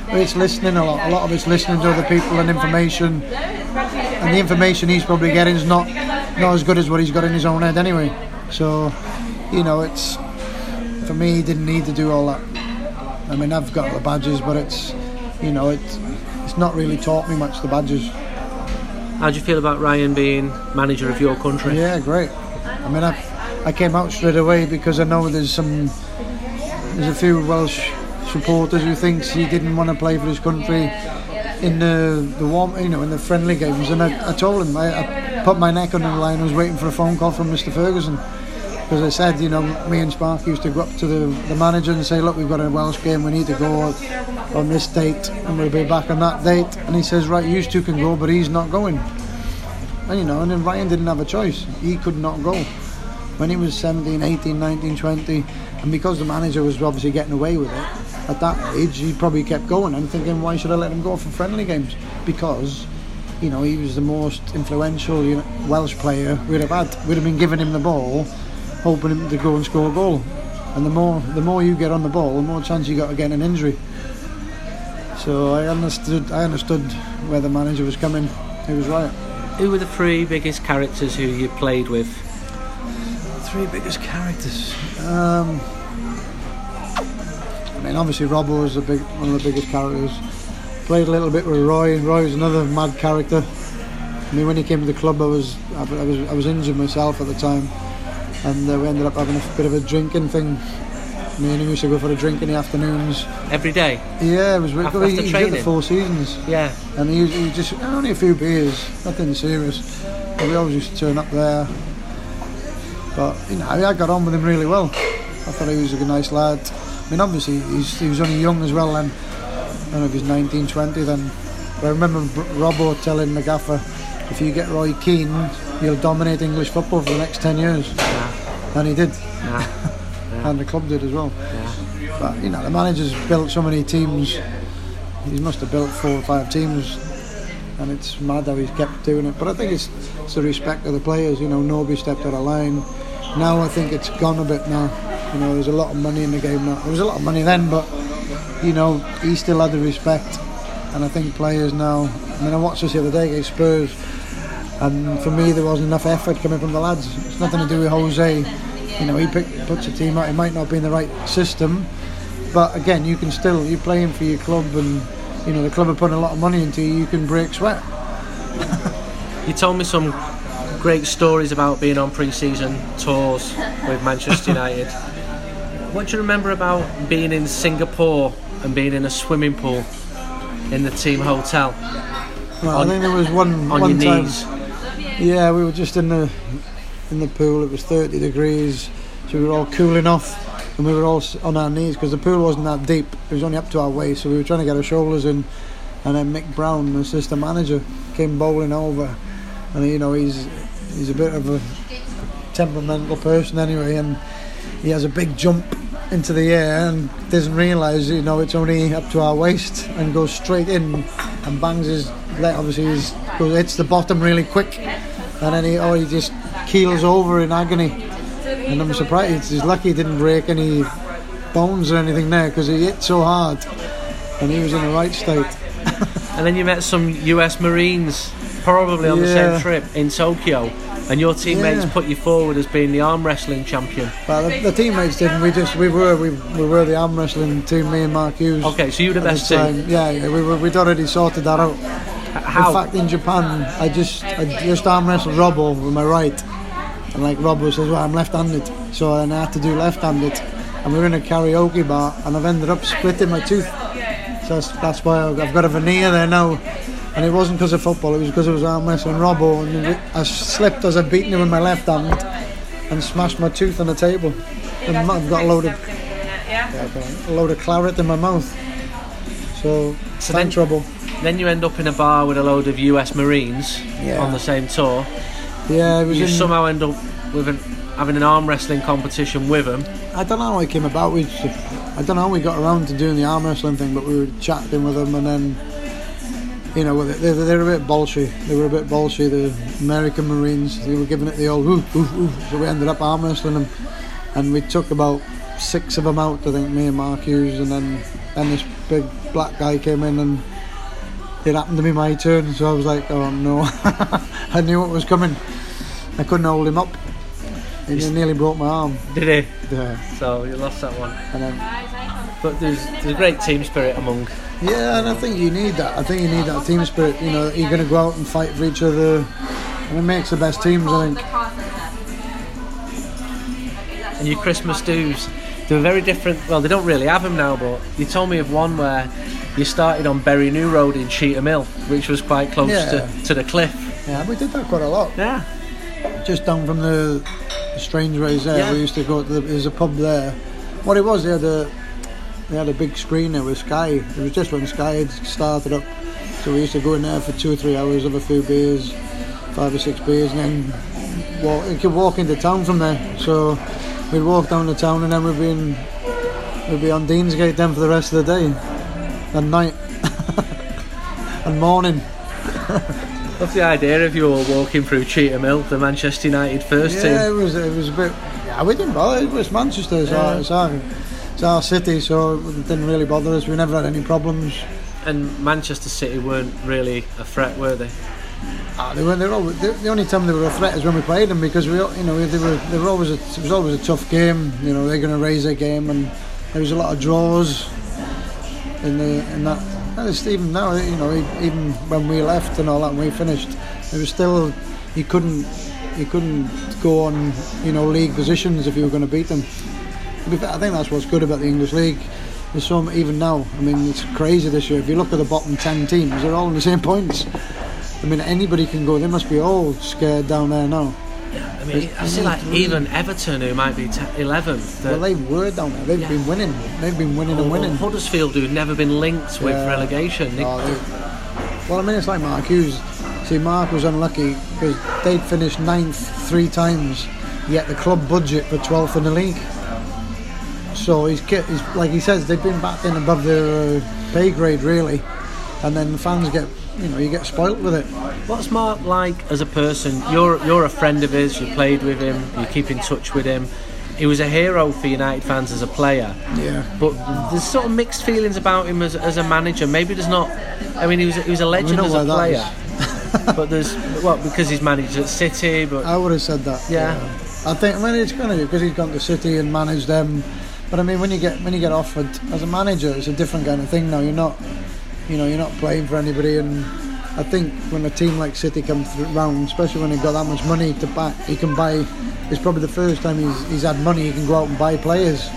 Speaker 3: it's listening a lot. A lot of it's listening to other people and information, and the information he's probably getting is not not as good as what he's got in his own head anyway. So, you know, it's for me. He didn't need to do all that. I mean, I've got the badges, but it's you know, it's it's not really taught me much the badges.
Speaker 2: How do you feel about Ryan being manager of your country?
Speaker 3: Yeah, great. I mean, I I came out straight away because I know there's some there's a few Welsh supporters who thinks he didn't want to play for his country in the the warm, you know, in the friendly games. And I, I told him I, I put my neck on the line. I was waiting for a phone call from Mr. Ferguson because I said, you know, me and Spark used to go up to the, the manager and say, look, we've got a Welsh game. We need to go on this date, and we'll be back on that date. And he says, right, you two can go, but he's not going. And you know, and then Ryan didn't have a choice. He could not go. When he was 17, 18, 19, 20, and because the manager was obviously getting away with it, at that age, he probably kept going and thinking, why should I let him go for friendly games? Because, you know, he was the most influential you know, Welsh player we'd have had. We'd have been giving him the ball, hoping him to go and score a goal. And the more the more you get on the ball, the more chance you got of getting an injury. So I understood I understood where the manager was coming. He was right.
Speaker 2: Who were the three biggest characters who you played with?
Speaker 3: Three biggest characters. Um, I mean, obviously Robbo was the big, one of the biggest characters. Played a little bit with Roy. Roy was another mad character. I mean, when he came to the club, I was I, was I was injured myself at the time, and uh, we ended up having a bit of a drinking thing. Me and him used to go for a drink in the afternoons.
Speaker 2: Every day?
Speaker 3: Yeah, it was.
Speaker 2: After-
Speaker 3: he,
Speaker 2: after
Speaker 3: he did
Speaker 2: training?
Speaker 3: the four seasons.
Speaker 2: Yeah.
Speaker 3: And he, he just only a few beers, nothing serious. But we always used to turn up there. But you know, I got on with him really well. I thought he was a nice lad. I mean, obviously he's, he was only young as well, and I don't know if he's 19, 20 then. But I remember Robbo telling the gaffer, if you get Roy Keane, you'll dominate English football for the next 10 years.
Speaker 2: Yeah.
Speaker 3: And he did.
Speaker 2: Yeah.
Speaker 3: and the club did as well.
Speaker 2: Yeah.
Speaker 3: But you know, the manager's built so many teams. He must have built four or five teams, and it's mad how he's kept doing it. But I think it's, it's the respect of the players. You know, nobody stepped out of line. Now I think it's gone a bit now. You know, there's a lot of money in the game now. There was a lot of money then, but you know, he still had the respect. And I think players now. I mean, I watched this the other day against Spurs, and for me there wasn't enough effort coming from the lads. It's nothing to do with Jose. You know, he pick, puts a team out. It might not be in the right system, but again, you can still you're playing for your club, and you know the club are putting a lot of money into you. You can break sweat.
Speaker 2: You told me some great stories about being on pre-season tours with Manchester United. what do you remember about being in Singapore and being in a swimming pool in the team hotel?
Speaker 3: Well,
Speaker 2: On-
Speaker 3: I think there was one
Speaker 2: On
Speaker 3: one
Speaker 2: your
Speaker 3: time.
Speaker 2: knees.
Speaker 3: Yeah, we were just in the in the pool. It was 30 degrees, so we were all cooling off, and we were all on our knees because the pool wasn't that deep. It was only up to our waist, so we were trying to get our shoulders in. And then Mick Brown, the assistant manager, came bowling over, and you know he's he's a bit of a temperamental person anyway, and he has a big jump into the air and doesn't realise you know it's only up to our waist and goes straight in and bangs his leg obviously he's, goes hits the bottom really quick and then he oh he just keels over in agony and I'm surprised he's lucky he didn't break any bones or anything there because he hit so hard and he was in the right state
Speaker 2: And then you met some US Marines, probably on the same trip in Tokyo, and your teammates
Speaker 3: Yeah.
Speaker 2: put you forward as being the arm wrestling champion.
Speaker 3: Well, the, the teammates didn't we just we were we, we were the arm wrestling team me and Mark Hughes
Speaker 2: Okay, so you're the
Speaker 3: at the
Speaker 2: best team.
Speaker 3: time. yeah, yeah we were, we'd already sorted that out
Speaker 2: How?
Speaker 3: In fact, in Japan, I just I just arm wrestled Robbo with my right, and like Robbo says, well, I'm left-handed, so then I had to do left-handed, and we were in a karaoke bar, and I've ended up splitting my tooth. So that's, that's why I've got a veneer there now, and it wasn't because of football; it was because it was arm wrestling Robbo, and I slipped as I beaten him with my left hand, and smashed my tooth on the table, and I've got a load of a load of claret in my mouth. So,
Speaker 2: So
Speaker 3: thank
Speaker 2: then-
Speaker 3: trouble.
Speaker 2: Then you end up in a bar with a load of US Marines
Speaker 3: Yeah.
Speaker 2: on the same tour.
Speaker 3: Yeah, it was
Speaker 2: You
Speaker 3: in,
Speaker 2: somehow end up with an, having an arm wrestling competition with them.
Speaker 3: I don't know how it came about. We, just, I don't know how we got around to doing the arm wrestling thing, but we were chatting with them, and then, you know, they, they, they were a bit bolshy. They were a bit bolshy. The American Marines, they were giving it the old ooh, ooh, ooh. So we ended up arm wrestling them, and we took about six of them out. I think me and Mark Hughes, and then then this big black guy came in, and it happened to be my turn. So I was like, oh no, I knew what was coming. I couldn't hold him up. He nearly broke my arm.
Speaker 2: Did he?
Speaker 3: Yeah.
Speaker 2: So you lost that one.
Speaker 3: And then
Speaker 2: But there's there's a great team spirit among.
Speaker 3: Yeah, and I think you need that. I think you need that team spirit. You know, you're going to go out and fight for each other, and it makes the best teams. I think.
Speaker 2: And your Christmas dues, they were very different. Well, they don't really have them now, but you told me of one where you started on Bury New Road in Cheetham Hill, which was quite close
Speaker 3: Yeah.
Speaker 2: to, to the cliff.
Speaker 3: Yeah, we did that quite a lot.
Speaker 2: Yeah.
Speaker 3: Just down from the, Strangeways there,
Speaker 2: Yeah.
Speaker 3: we used to go to the. There's a pub there. What it was, they had a they had a big screen there with Sky. It was just when Sky had started up, so we used to go in there for two or three hours, have a few beers, five or six beers, and then walk. You could walk into town from there. So we'd walk down the town, and then we'd be in, we'd be on Deansgate then for the rest of the day, and night, and morning.
Speaker 2: What's the idea of you all walking through Cheetham Hill, the Manchester United first
Speaker 3: Yeah, it
Speaker 2: team?
Speaker 3: was it was a bit. Yeah, we didn't bother. It was Manchester. It's, our, it's our it's our city, so it didn't really bother us. We never had any problems.
Speaker 2: And Manchester City weren't really a threat, were they?
Speaker 3: Ah, they were. They were always, the, the only time they were a threat is when we played them because we, you know, they were. They were always. A, it was always a tough game. You know, they're going to raise their game, and there was a lot of draws in the in that. And even now, you know, even when we left and all that, and we finished, it was still you couldn't you couldn't go on, you know, league positions if you were going to beat them. I think that's what's good about the English league. There's some even now. I mean, it's crazy this year. If you look at the bottom ten teams, they're all in the same points. I mean, anybody can go. They must be all scared down there now.
Speaker 2: Yeah, I mean, I see like even Everton, who might be te- 11th.
Speaker 3: Well, they were down there. They've
Speaker 2: Yeah.
Speaker 3: been winning. They've been winning and winning.
Speaker 2: Huddersfield, who've never been linked with
Speaker 3: Yeah.
Speaker 2: relegation.
Speaker 3: Oh, they- well, I mean, it's like Mark Hughes. See, Mark was unlucky because they'd finished ninth three times, yet the club budget for 12th in the league. So he's, he's like he says, they've been batting above their uh, pay grade really, and then the fans get, you know, you get spoilt with it.
Speaker 2: What's Mark like as a person? You're you're a friend of his. You played with him. You keep in touch with him. He was a hero for United fans as a player.
Speaker 3: Yeah.
Speaker 2: But there's sort of mixed feelings about him as, as a manager. Maybe there's not. I mean, he was he was a legend as a player. but there's what because he's managed at City. But
Speaker 3: I would have said that.
Speaker 2: Yeah.
Speaker 3: I think. I mean, it's going to because he's gone to City and managed them. But I mean, when you get when you get offered as a manager, it's a different kind of thing now. You're not, you know, you're not playing for anybody. And I think when a team like City comes through round, especially when they've got that much money to buy, he can buy. It's probably the first time he's, he's had money. He can go out and buy players.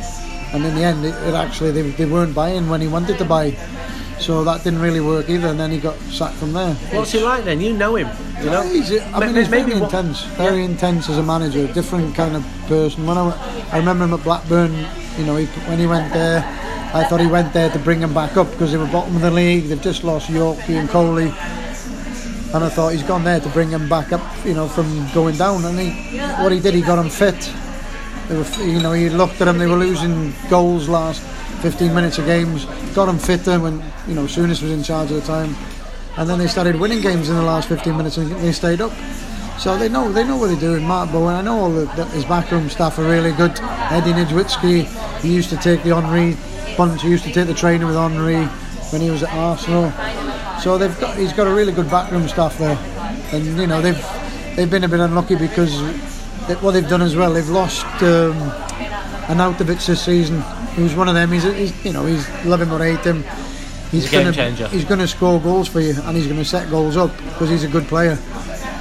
Speaker 3: And in the end, it, it actually they, they weren't buying when he wanted to buy. So that didn't really work either. And then he got sacked from there.
Speaker 2: what's he like then? You know him. You know.
Speaker 3: He's, I mean, he's very
Speaker 2: what-
Speaker 3: intense, very intense as a manager, different kind of person. When I, I remember him at Blackburn, you know, he, when he went there, I thought he went there to bring them back up because they were bottom of the league. They've just lost Yorkie and Coley, and I thought he's gone there to bring them back up, you know, from going down. And he, what he did, he got them fit. They were, you know, he looked at them. They were losing goals last 15 minutes of games. Got them fitter when, you know, Souness was in charge at the time, and then they started winning games in the last 15 minutes, and they stayed up. So they know they know what they're doing. Mark Bowen, I know all the, the, his backroom staff are really good. Eddie Niedzwiecki, he used to take the Henri bunch. He used to take the training with Henri when he was at Arsenal. So they've got he's got a really good backroom staff there, and you know they've they've been a bit unlucky because they, what they've done as well. They've lost um, Arnautovic this season. He was one of them. He's, he's you know he's love him or hate him. He's,
Speaker 2: He's a game
Speaker 3: gonna
Speaker 2: changer.
Speaker 3: he's going to score goals for you, and he's going to set goals up because he's a good player.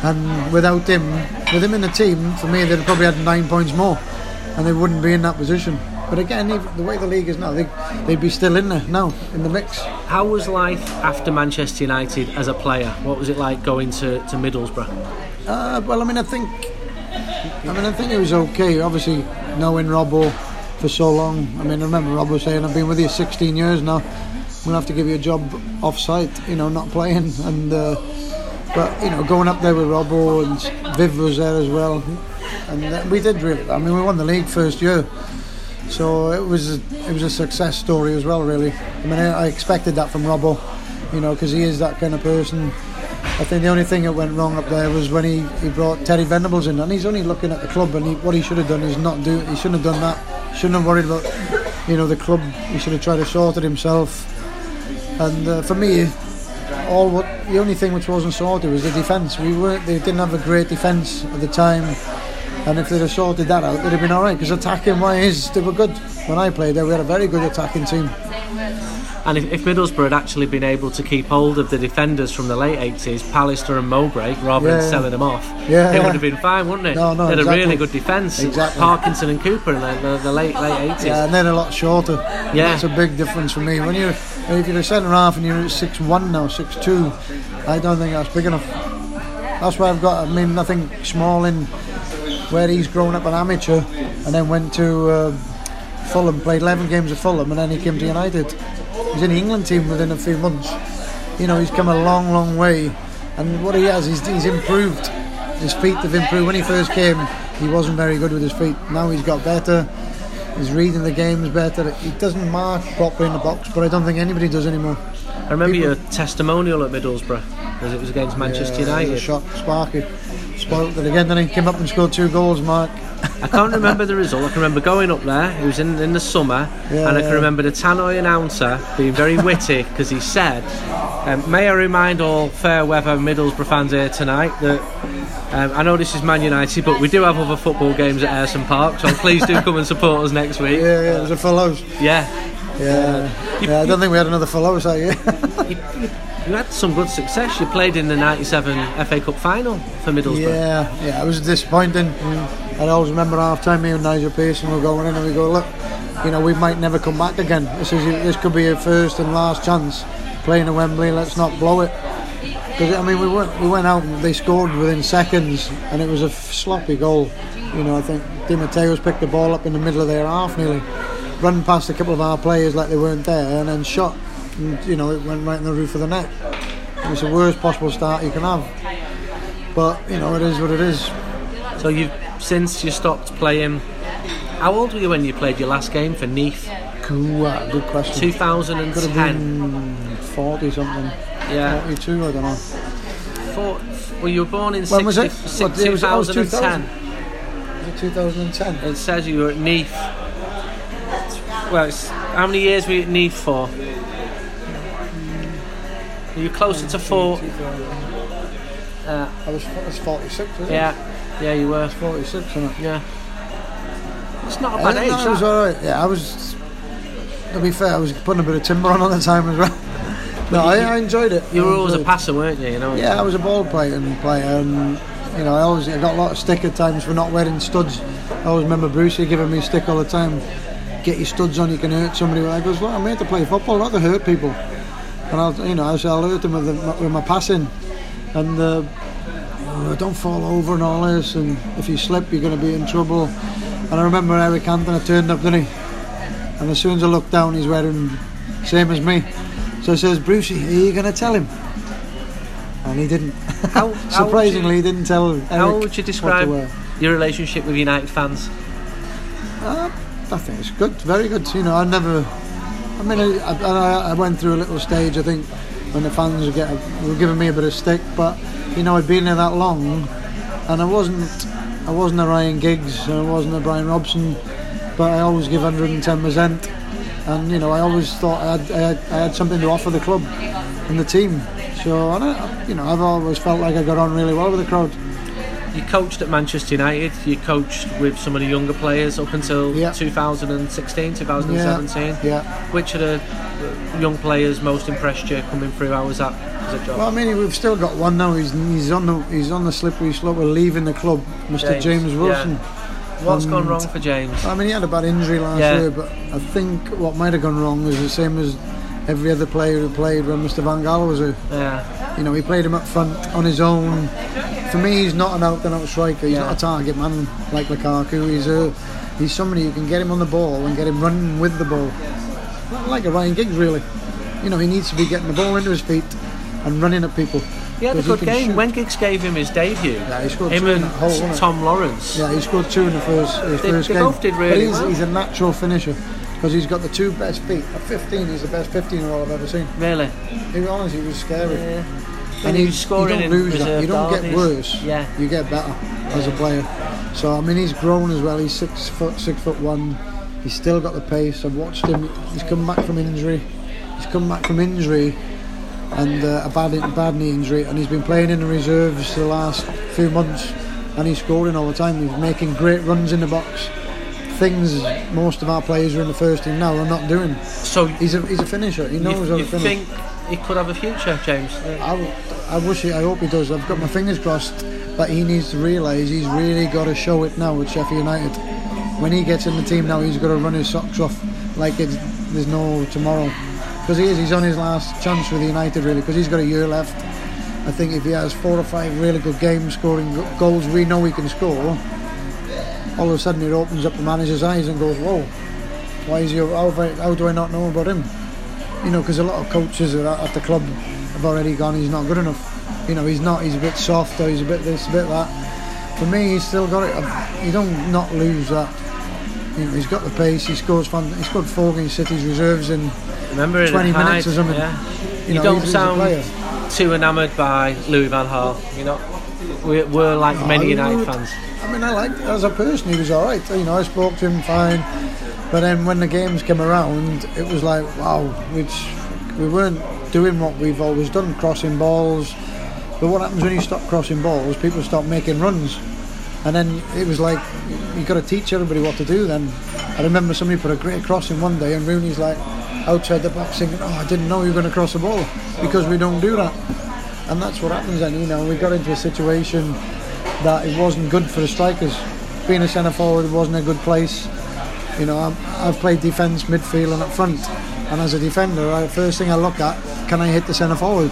Speaker 3: And without him, with him in the team, for me they'd probably had nine points more, and they wouldn't be in that position. But again, the way the league is now, they, they'd be still in there now in the mix.
Speaker 2: How was life after Manchester United as a player? What was it like going to, to Middlesbrough?
Speaker 3: Uh, well, I mean, I think, I mean, I think it was okay. Obviously, knowing Robbo for so long. I mean, I remember Robbo saying, "I've been with you 16 years now. I'm gonna have to give you a job off-site. You know, not playing." And uh, but you know, going up there with Robbo and Viv was there as well, and uh, we did really. I mean, we won the league first year. So it was it was a success story as well, really. I mean, I, I expected that from Robbo, you know, because he is that kind of person. I think the only thing that went wrong up there was when he, he brought Terry Venables in, and he's only looking at the club, and he, what he should have done is not do. He shouldn't have done that. Shouldn't have worried about, you know, the club. He should have tried to sort it himself. And uh, for me, all what the only thing which wasn't sorted was the defence. We weren't. They didn't have a great defence at the time. And if they'd have sorted that out, they'd have been all right. Because attacking wise, they were good. When I played there, we had a very good attacking team.
Speaker 2: And if, if Middlesbrough had actually been able to keep hold of the defenders from the late 80s, Pallister and Mowbray, rather
Speaker 3: Yeah.
Speaker 2: than selling them off,
Speaker 3: Yeah,
Speaker 2: it would have been fine, wouldn't it?
Speaker 3: No, no,
Speaker 2: They had
Speaker 3: exactly.
Speaker 2: a really good defence.
Speaker 3: Exactly.
Speaker 2: Parkinson and Cooper in the, the, the late late 80s.
Speaker 3: Yeah, and then a lot shorter.
Speaker 2: Yeah.
Speaker 3: that's a big difference for me. When you're if you're a centre half and you're at six one now, six two, I don't think that's big enough. That's why I've got. I mean, nothing small in where he's grown up an amateur and then went to uh, Fulham, played 11 games at Fulham, and then he came to United. He's in the England team within a few months. You know, he's come a long, long way, and what he has, he's, he's improved. His feet have improved. When he first came, he wasn't very good with his feet. Now he's got better. He's reading the games better. He doesn't mark properly in the box, but I don't think anybody does anymore.
Speaker 2: I remember
Speaker 3: People-
Speaker 2: your testimonial at Middlesbrough, as it was against Manchester
Speaker 3: Yeah,
Speaker 2: United.
Speaker 3: Shot Sparky. Spoiled it again, then he came up and scored two goals, Mark.
Speaker 2: I can't remember the result. I can remember going up there. It was in, in the summer,
Speaker 3: Yeah,
Speaker 2: and I can
Speaker 3: yeah.
Speaker 2: remember the Tannoy announcer being very witty because he said, um, "May I remind all fair weather Middlesbrough fans here tonight that um, I know this is Man United, but we do have other football games at Ayresome Park, so please do come and support us next week."
Speaker 3: Yeah, yeah, it was a full house.
Speaker 2: Yeah,
Speaker 3: Yeah, uh, yeah. I don't think we had another full house that year.
Speaker 2: you, you, you had some good success. You played in the '97 FA Cup final for Middlesbrough.
Speaker 3: yeah, yeah, it was disappointing. Mm. I always remember half time me and Nigel Pearson were going in and we go, look, you know, we might never come back again. This is this could be a first and last chance playing at Wembley. Let's not blow it. Because I mean, we went we went out and they scored within seconds, and it was a sloppy goal. You know, I think Di Matteo's picked the ball up in the middle of their half nearly, run past a couple of our players like they weren't there, and then shot. And, you know, it went right in the roof of the net. It was the worst possible start you can have. But you know, it is what it is.
Speaker 2: So you've since you stopped playing. How old were you when you played your last game for Neath?
Speaker 3: Cool, uh, good question.
Speaker 2: 2010.
Speaker 3: Could have been forty something,
Speaker 2: Yeah.
Speaker 3: forty-two. I don't know.
Speaker 2: Four, well, you were born in
Speaker 3: When was it?
Speaker 2: six-
Speaker 3: What, it was- oh, it was
Speaker 2: 2010.
Speaker 3: 2000. Was it 2010?
Speaker 2: It says you were at Neath. Well, it's, how many years we need for? Are you closer to four? Uh,
Speaker 3: I was, I was 46, wasn't
Speaker 2: yeah, yeah, you were.
Speaker 3: it? 46, wasn't it?
Speaker 2: Yeah. It's not a
Speaker 3: I
Speaker 2: bad age.
Speaker 3: that was alright. Yeah, I was. To be fair, I was putting a bit of timber on at the time as well. No, I, I enjoyed it.
Speaker 2: You were always a passer, weren't you? You know.
Speaker 3: Yeah, I was a ball player and player, and you know, I always I got a lot of stick at times for not wearing studs. I always remember Brucey giving me stick all the time. Get your studs on, you can hurt somebody. I goes, look, I'm here to play football, not to hurt people. And I'll, you know, I'll hurt them with, the, with my passing, and uh, oh, don't fall over and all this. And if you slip, you're going to be in trouble. And I remember Eric Cantona turned up, didn't he? And as soon as I looked down, he's wearing same as me. So I says, Brucey, are you going to tell him? And he didn't.
Speaker 2: How-
Speaker 3: Surprisingly, he didn't tell Eric
Speaker 2: How would you describe your relationship with United fans?
Speaker 3: Uh, I think it's good, very good. You know, I never. I mean, I, I, I went through a little stage. I think when the fans were, were giving me a bit of stick, but you know, I'd been there that long, and I wasn't. I wasn't a Ryan Giggs, and I wasn't a Brian Robson, but I always give 110 percent. And you know, I always thought I had, I had, I had something to offer the club and the team. So, I, you know, I've always felt like I got on really well with the crowd.
Speaker 2: You coached at Manchester United. You coached with some of the younger players up until
Speaker 3: Yeah.
Speaker 2: 2016, 2017.
Speaker 3: Yeah.
Speaker 2: Which of the young players most impressed you coming through? How was that as a job?
Speaker 3: Well, I mean, we've still got one now. He's, he's on the he's on the slippery slope of leaving the club, Mr.
Speaker 2: James,
Speaker 3: James, Wilson.
Speaker 2: What's
Speaker 3: and-
Speaker 2: gone wrong for James?
Speaker 3: I mean, he had a bad injury last
Speaker 2: Yeah.
Speaker 3: year, but I think what might have gone wrong is the same as every other player who played when Mr. Van Gaal was here.
Speaker 2: Yeah,
Speaker 3: You know, he played him up front on his own. For me, he's not an out-and-out striker. He's
Speaker 2: Yeah.
Speaker 3: not a target man like Lukaku. He's a he's somebody who can get him on the ball and get him running with the ball, not like a Ryan Giggs really. You know, he needs to be getting the ball into his feet and running at people.
Speaker 2: he had a good game.
Speaker 3: shoot.
Speaker 2: When Giggs gave him his debut,
Speaker 3: Yeah, he scored
Speaker 2: him
Speaker 3: two in
Speaker 2: and
Speaker 3: that hole.
Speaker 2: Tom Lawrence.
Speaker 3: Yeah, he scored two in the first his
Speaker 2: They-
Speaker 3: first
Speaker 2: they
Speaker 3: game.
Speaker 2: both did
Speaker 3: but
Speaker 2: really
Speaker 3: he's,
Speaker 2: well.
Speaker 3: he's a natural finisher because he's got the two best feet. At 15, he's the best 15 year old I've ever seen.
Speaker 2: Really?
Speaker 3: He was he was scary.
Speaker 2: Yeah.
Speaker 3: And
Speaker 2: he
Speaker 3: you,
Speaker 2: scoring
Speaker 3: you don't lose that. You don't get worse.
Speaker 2: Yeah.
Speaker 3: You get better as a player. So I mean, he's grown as well. He's six foot, six foot one. He's still got the pace. I've watched him. He's come back from injury. He's come back from injury and uh, a bad, bad knee injury, and he's been playing in the reserves the last few months, and he's scoring all the time. He's making great runs in the box. Things most of our players who are in the first team now are not doing.
Speaker 2: So
Speaker 3: He's a he's a finisher. He knows
Speaker 2: you,
Speaker 3: how to finish.
Speaker 2: think he could have a future, James?
Speaker 3: I, I wish he, I hope he does. I've got my fingers crossed, but he needs to realise he's really got to show it now with Sheffield United. When he gets in the team now, he's got to run his socks off like it's, there's no tomorrow. Because he is, he's on his last chance with United really, because he's got a year left. I think if he has four or five really good games scoring goals we know he can score, all of a sudden it opens up the manager's eyes and goes, whoa, why is he, how, how do I not know about him? You know, because a lot of coaches at, the club have already gone. He's not good enough. You know, he's not. He's a bit softer. He's a bit this, a bit that. For me, he's still got it. You don't not lose that. You know, he's got the pace. He scores. Fun, he scored four against City's reserves in.
Speaker 2: Remember
Speaker 3: 20
Speaker 2: Hyde,
Speaker 3: minutes or something.
Speaker 2: Yeah.
Speaker 3: You,
Speaker 2: You
Speaker 3: know,
Speaker 2: don't sound too enamoured by Louis Van Gaal. You know, we're, we're like many United
Speaker 3: would-
Speaker 2: fans.
Speaker 3: I mean, I like as a person, he was all right. You know, I spoke to him fine, but then when the games came around, it was like wow, which we weren't doing what we've always done, crossing balls. But what happens when you stop crossing balls? People stop making runs, and then it was like you've got to teach everybody what to do. Then I remember somebody put a great cross in one day, and Rooney's like outside the box thinking, "Oh, I didn't know you were going to cross the ball," because we don't do that. And that's what happens then, you know, we got into a situation that it wasn't good for the strikers. Being a centre forward wasn't a good place. You know, I'm, I've played defence, midfield and up front. And as a defender, I, first thing I look at, can I hit the centre forward?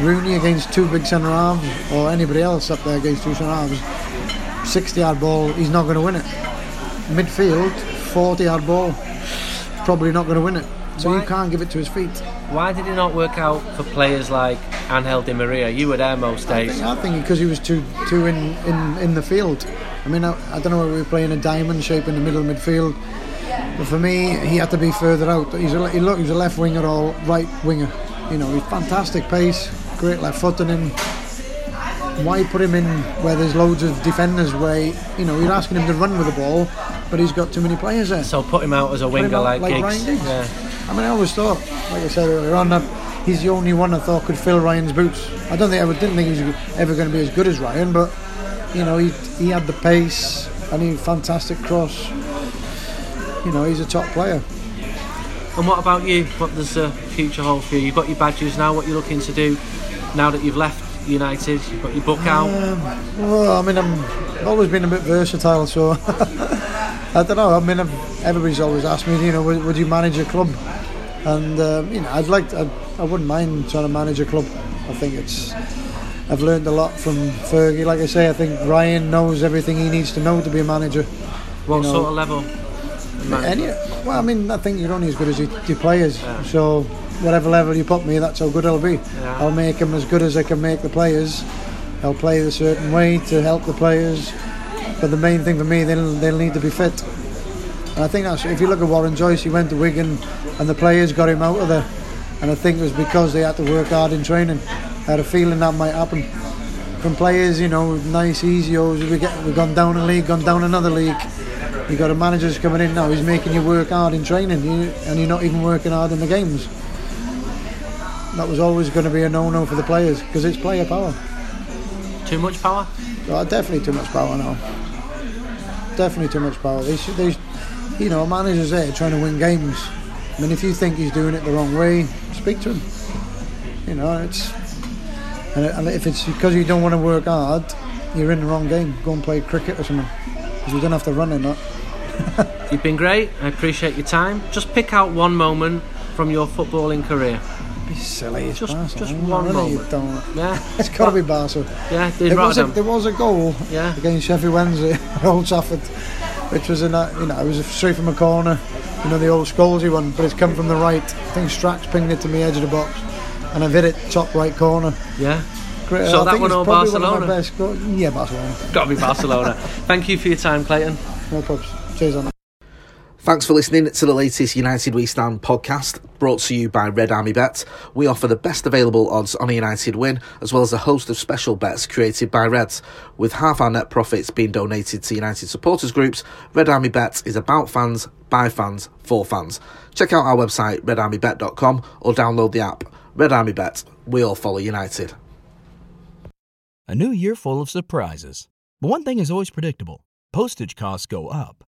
Speaker 3: Rooney against two big centre halves, or anybody else up there against two centre halves, 60 yard ball, he's not going to win it. Midfield, 40 yard ball, probably not going to win it. So
Speaker 2: Why?
Speaker 3: you can't give it to his feet.
Speaker 2: Why did it not work out for players like Angel Di Maria? You were there most days.
Speaker 3: I think because he was too too in, in, in the field. I mean, I, I don't know whether we were playing a diamond shape in the middle of midfield, but for me, he had to be further out. He's a, he look, he's a left winger or right winger. You know, he's fantastic pace, great left foot in him. Why put him in where there's loads of defenders? Where you know you're asking him to run with the ball, but he's got too many players there.
Speaker 2: So put him out as a
Speaker 3: him
Speaker 2: winger like,
Speaker 3: like
Speaker 2: Giggs. Yeah.
Speaker 3: I mean, I always thought, like I said earlier on, that he's the only one I thought could fill Ryan's boots. I don't think I didn't think he was ever going to be as good as Ryan, but you know, he he had the pace and he fantastic cross. You know, he's a top player.
Speaker 2: And what about you? What does the future hold for you? You've got your badges now. What are you're looking to do now that you've left United? You've got your book out.
Speaker 3: Um, well, I mean, I'm I've always been a bit versatile, so I don't know. I mean, I've, everybody's always asked me, you know, would, would you manage a club? And um, you know, I'd like, to, I, I wouldn't mind trying to manage a club. I think it's. I've learned a lot from Fergie. Like I say, I think Ryan knows everything he needs to know to be a manager.
Speaker 2: what
Speaker 3: you know,
Speaker 2: sort of level?
Speaker 3: Any, well, I mean, I think you're only as good as your, your players. So whatever level you put me, that's how good I'll be.
Speaker 2: Yeah.
Speaker 3: I'll make them as good as I can make the players. I'll play a certain way to help the players. But the main thing for me, they'll they'll need to be fit. And I think that's if you look at Warren Joyce, he went to Wigan, and the players got him out of there. And I think it was because they had to work hard in training. I had a feeling that might happen. From players, you know, nice, easy. Oh, we get we've gone down a league, gone down another league. You've got a manager's coming in now. He's making you work hard in training, you, and you're not even working hard in the games. That was always going to be a no-no for the players because it's player power.
Speaker 2: Too much power?
Speaker 3: Oh, definitely too much power now. Definitely too much power. They should, they, you know, a manager's there trying to win games. I mean, if you think he's doing it the wrong way, speak to him. You know, it's and, and if it's because you don't want to work hard, you're in the wrong game. Go and play cricket or something. 'Cause you don't have to run in that.
Speaker 2: You've been great. I appreciate your time. Just pick out one moment from your footballing career.
Speaker 3: Be silly. It's
Speaker 2: Just- just one
Speaker 3: really,
Speaker 2: moment.
Speaker 3: don't.
Speaker 2: Yeah.
Speaker 3: It's got to be Barca.
Speaker 2: Yeah,
Speaker 3: There was, a, there was a goal
Speaker 2: Yeah.
Speaker 3: against Sheffield Wednesday at Old Trafford, which was in a, you know, it was straight from a corner, you know, the old Scalzi one, but it's come from the right. I think Strax pinged it to me edge of the box, and I've hit it top right corner.
Speaker 2: Yeah.
Speaker 3: Great.
Speaker 2: So
Speaker 3: I
Speaker 2: that one
Speaker 3: it's
Speaker 2: or
Speaker 3: probably one of
Speaker 2: Barcelona?
Speaker 3: my best goals. Yeah, Barcelona.
Speaker 2: Got to be Barcelona. Thank you for your time, Clayton.
Speaker 3: No problems. Cheers on that.
Speaker 1: Thanks for listening to the latest United We Stand podcast, brought to you by Red Army Bet. We offer the best available odds on a United win, as well as a host of special bets created by Reds. With half our net profits being donated to United supporters groups, Red Army Bet is about fans, by fans, for fans. Check out our website, redarmybet.com, or download the app. Red Army Bet. We all follow United.
Speaker 4: A new year full of surprises. But one thing is always predictable postage costs go up.